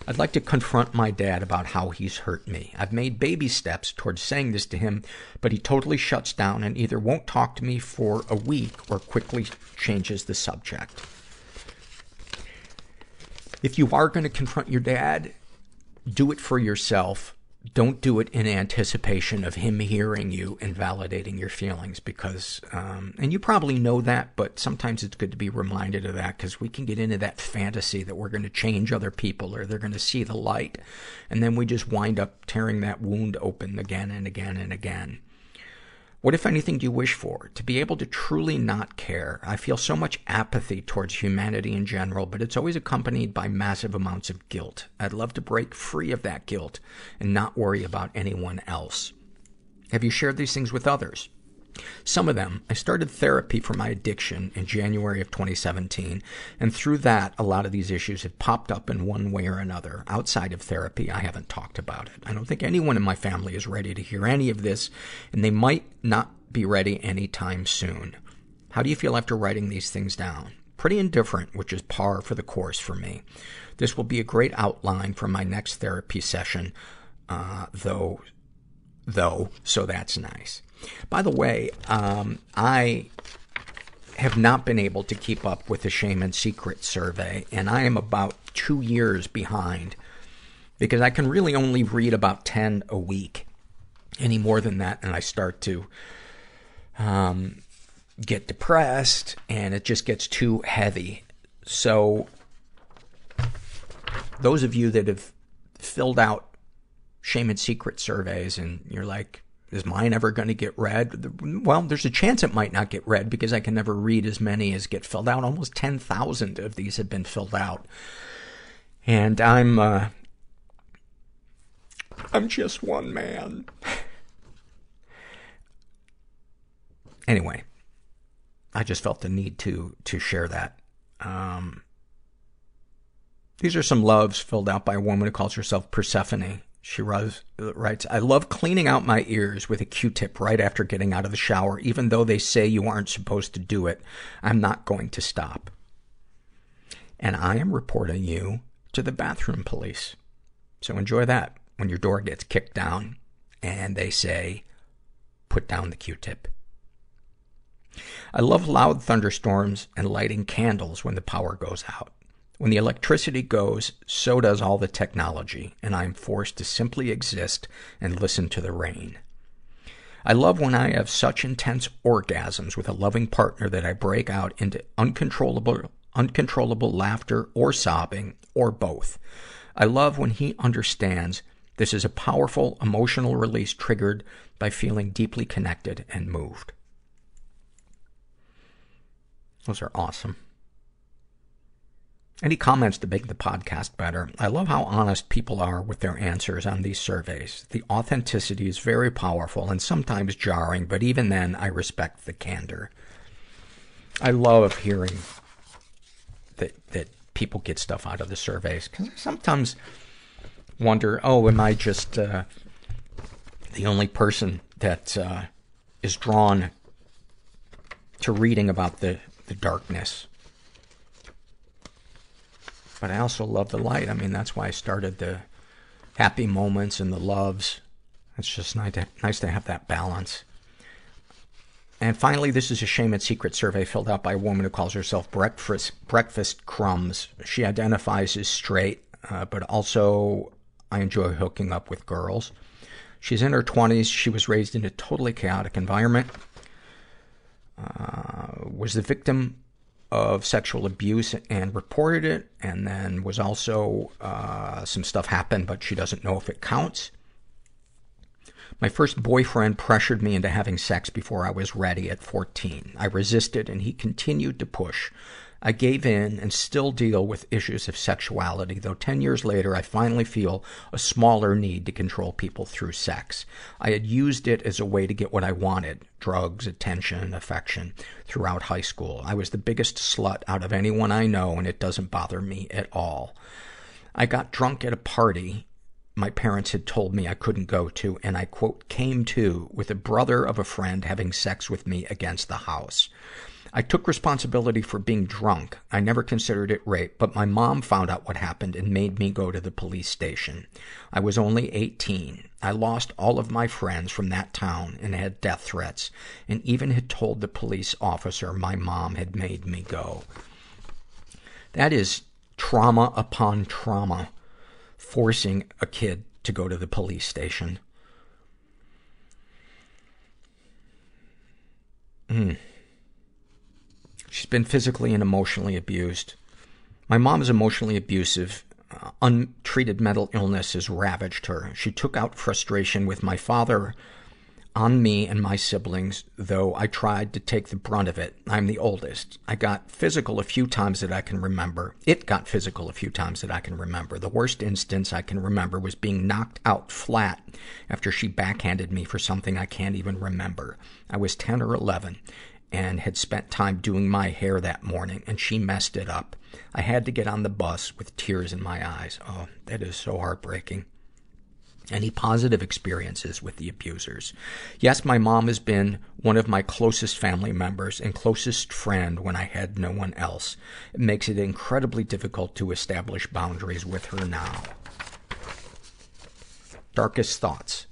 I'd like to confront my dad about how he's hurt me. I've made baby steps towards saying this to him, but he totally shuts down and either won't talk to me for a week or quickly changes the subject. If you are going to confront your dad, do it for yourself don't do it in anticipation of him hearing you and validating your feelings because, um, and you probably know that, but sometimes it's good to be reminded of that because we can get into that fantasy that we're going to change other people or they're going to see the light. And then we just wind up tearing that wound open again and again and again. What, if anything, do you wish for? To be able to truly not care. I feel so much apathy towards humanity in general, but it's always accompanied by massive amounts of guilt. I'd love to break free of that guilt and not worry about anyone else. Have you shared these things with others? Some of them. I started therapy for my addiction in January of 2017, and through that, a lot of these issues have popped up in one way or another. Outside of therapy, I haven't talked about it. I don't think anyone in my family is ready to hear any of this, and they might not be ready anytime soon. How do you feel after writing these things down? Pretty indifferent, which is par for the course for me. This will be a great outline for my next therapy session, uh, though, though, so that's nice. By the way, um, I have not been able to keep up with the Shame and Secret survey, and I am about two years behind because I can really only read about 10 a week. Any more than that, and I start to um, get depressed, and it just gets too heavy. So, those of you that have filled out shame and secret surveys, and you're like, is mine ever going to get read? Well, there's a chance it might not get read because I can never read as many as get filled out. Almost 10,000 of these have been filled out. And I'm, uh, I'm just one man. anyway, I just felt the need to, to share that. Um, these are some loves filled out by a woman who calls herself Persephone. She writes, I love cleaning out my ears with a Q-tip right after getting out of the shower. Even though they say you aren't supposed to do it, I'm not going to stop. And I am reporting you to the bathroom police. So enjoy that when your door gets kicked down and they say, put down the Q-tip. I love loud thunderstorms and lighting candles when the power goes out. When the electricity goes, so does all the technology, and I am forced to simply exist and listen to the rain. I love when I have such intense orgasms with a loving partner that I break out into uncontrollable, uncontrollable laughter or sobbing or both. I love when he understands this is a powerful emotional release triggered by feeling deeply connected and moved. Those are awesome. Any comments to make the podcast better? I love how honest people are with their answers on these surveys. The authenticity is very powerful and sometimes jarring, but even then, I respect the candor. I love hearing that, that people get stuff out of the surveys, because I sometimes wonder, oh, am I just, uh, the only person that, uh, is drawn to reading about the, the darkness but I also love the light. I mean, that's why I started the happy moments and the loves. It's just nice to, nice to have that balance. And finally, this is a shame and secret survey filled out by a woman who calls herself Breakfast, Breakfast Crumbs. She identifies as straight, uh, but also I enjoy hooking up with girls. She's in her 20s. She was raised in a totally chaotic environment. Uh, was the victim of sexual abuse and reported it, and then was also, uh, some stuff happened, but she doesn't know if it counts. My first boyfriend pressured me into having sex before I was ready at 14. I resisted, and he continued to push. I gave in and still deal with issues of sexuality, though 10 years later I finally feel a smaller need to control people through sex. I had used it as a way to get what I wanted drugs, attention, affection throughout high school. I was the biggest slut out of anyone I know, and it doesn't bother me at all. I got drunk at a party my parents had told me I couldn't go to, and I, quote, came to with a brother of a friend having sex with me against the house. I took responsibility for being drunk. I never considered it rape, but my mom found out what happened and made me go to the police station. I was only 18. I lost all of my friends from that town and had death threats, and even had told the police officer my mom had made me go. That is trauma upon trauma, forcing a kid to go to the police station. Mm. She's been physically and emotionally abused. My mom is emotionally abusive. Uh, untreated mental illness has ravaged her. She took out frustration with my father on me and my siblings, though I tried to take the brunt of it. I'm the oldest. I got physical a few times that I can remember. It got physical a few times that I can remember. The worst instance I can remember was being knocked out flat after she backhanded me for something I can't even remember. I was 10 or 11 and had spent time doing my hair that morning, and she messed it up. I had to get on the bus with tears in my eyes. Oh, that is so heartbreaking. Any positive experiences with the abusers? Yes, my mom has been one of my closest family members and closest friend when I had no one else. It makes it incredibly difficult to establish boundaries with her now. Darkest thoughts.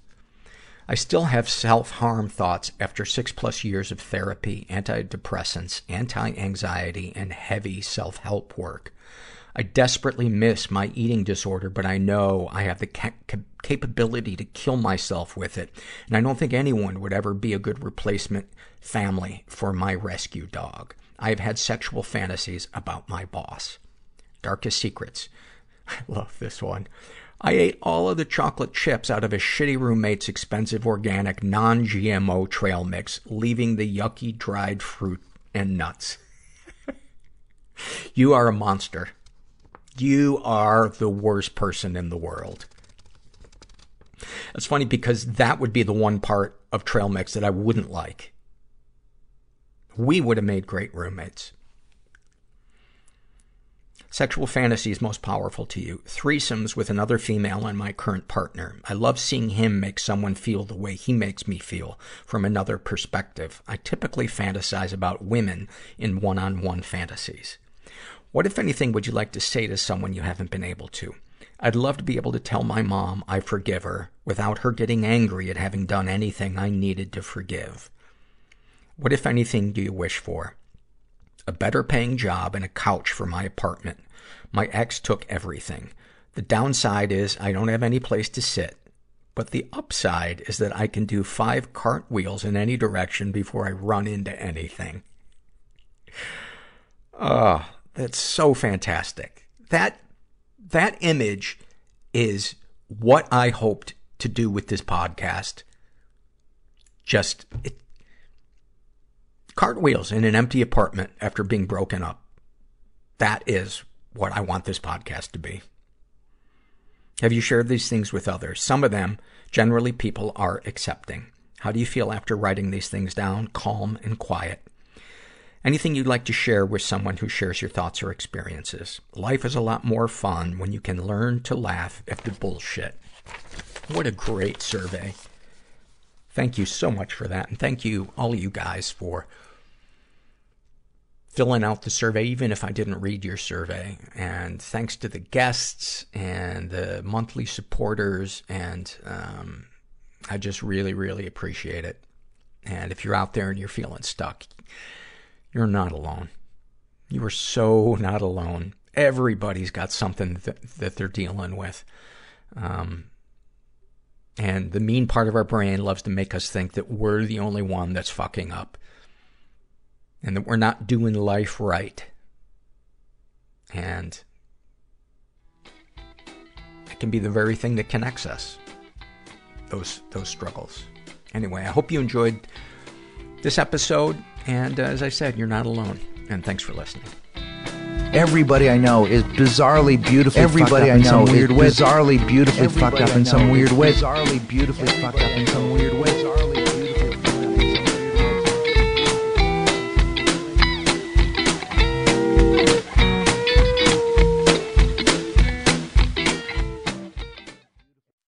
I still have self-harm thoughts after six plus years of therapy, antidepressants, anti-anxiety, and heavy self-help work. I desperately miss my eating disorder, but I know I have the ca- capability to kill myself with it. And I don't think anyone would ever be a good replacement family for my rescue dog. I have had sexual fantasies about my boss. Darkest secrets. I love this one. I ate all of the chocolate chips out of a shitty roommate's expensive organic non-GMO trail mix, leaving the yucky dried fruit and nuts. you are a monster. You are the worst person in the world. It's funny because that would be the one part of trail mix that I wouldn't like. We would have made great roommates. Sexual fantasies most powerful to you. Threesomes with another female and my current partner. I love seeing him make someone feel the way he makes me feel from another perspective. I typically fantasize about women in one-on-one fantasies. What, if anything, would you like to say to someone you haven't been able to? I'd love to be able to tell my mom I forgive her without her getting angry at having done anything I needed to forgive. What, if anything, do you wish for? A better paying job and a couch for my apartment. My ex took everything. The downside is I don't have any place to sit. But the upside is that I can do five cartwheels in any direction before I run into anything. Ah, that's so fantastic. That, that image is what I hoped to do with this podcast. Just, it, cartwheels in an empty apartment after being broken up. That is what I want this podcast to be. Have you shared these things with others? Some of them, generally people are accepting. How do you feel after writing these things down? Calm and quiet. Anything you'd like to share with someone who shares your thoughts or experiences? Life is a lot more fun when you can learn to laugh at the bullshit. What a great survey. Thank you so much for that. And thank you, all you guys, for filling out the survey, even if I didn't read your survey. And thanks to the guests and the monthly supporters. And um, I just really, really appreciate it. And if you're out there and you're feeling stuck, you're not alone. You are so not alone. Everybody's got something that, that they're dealing with. Um, and the mean part of our brain loves to make us think that we're the only one that's fucking up. And that we're not doing life right. And it can be the very thing that connects us. Those, those struggles. Anyway, I hope you enjoyed this episode. And uh, as I said, you're not alone. And thanks for listening. Everybody I know is bizarrely beautifully Everybody fucked up I in know some weird is bizarrely beautifully fucked up in some weird way. Bizarrely beautifully fucked up in some weird way.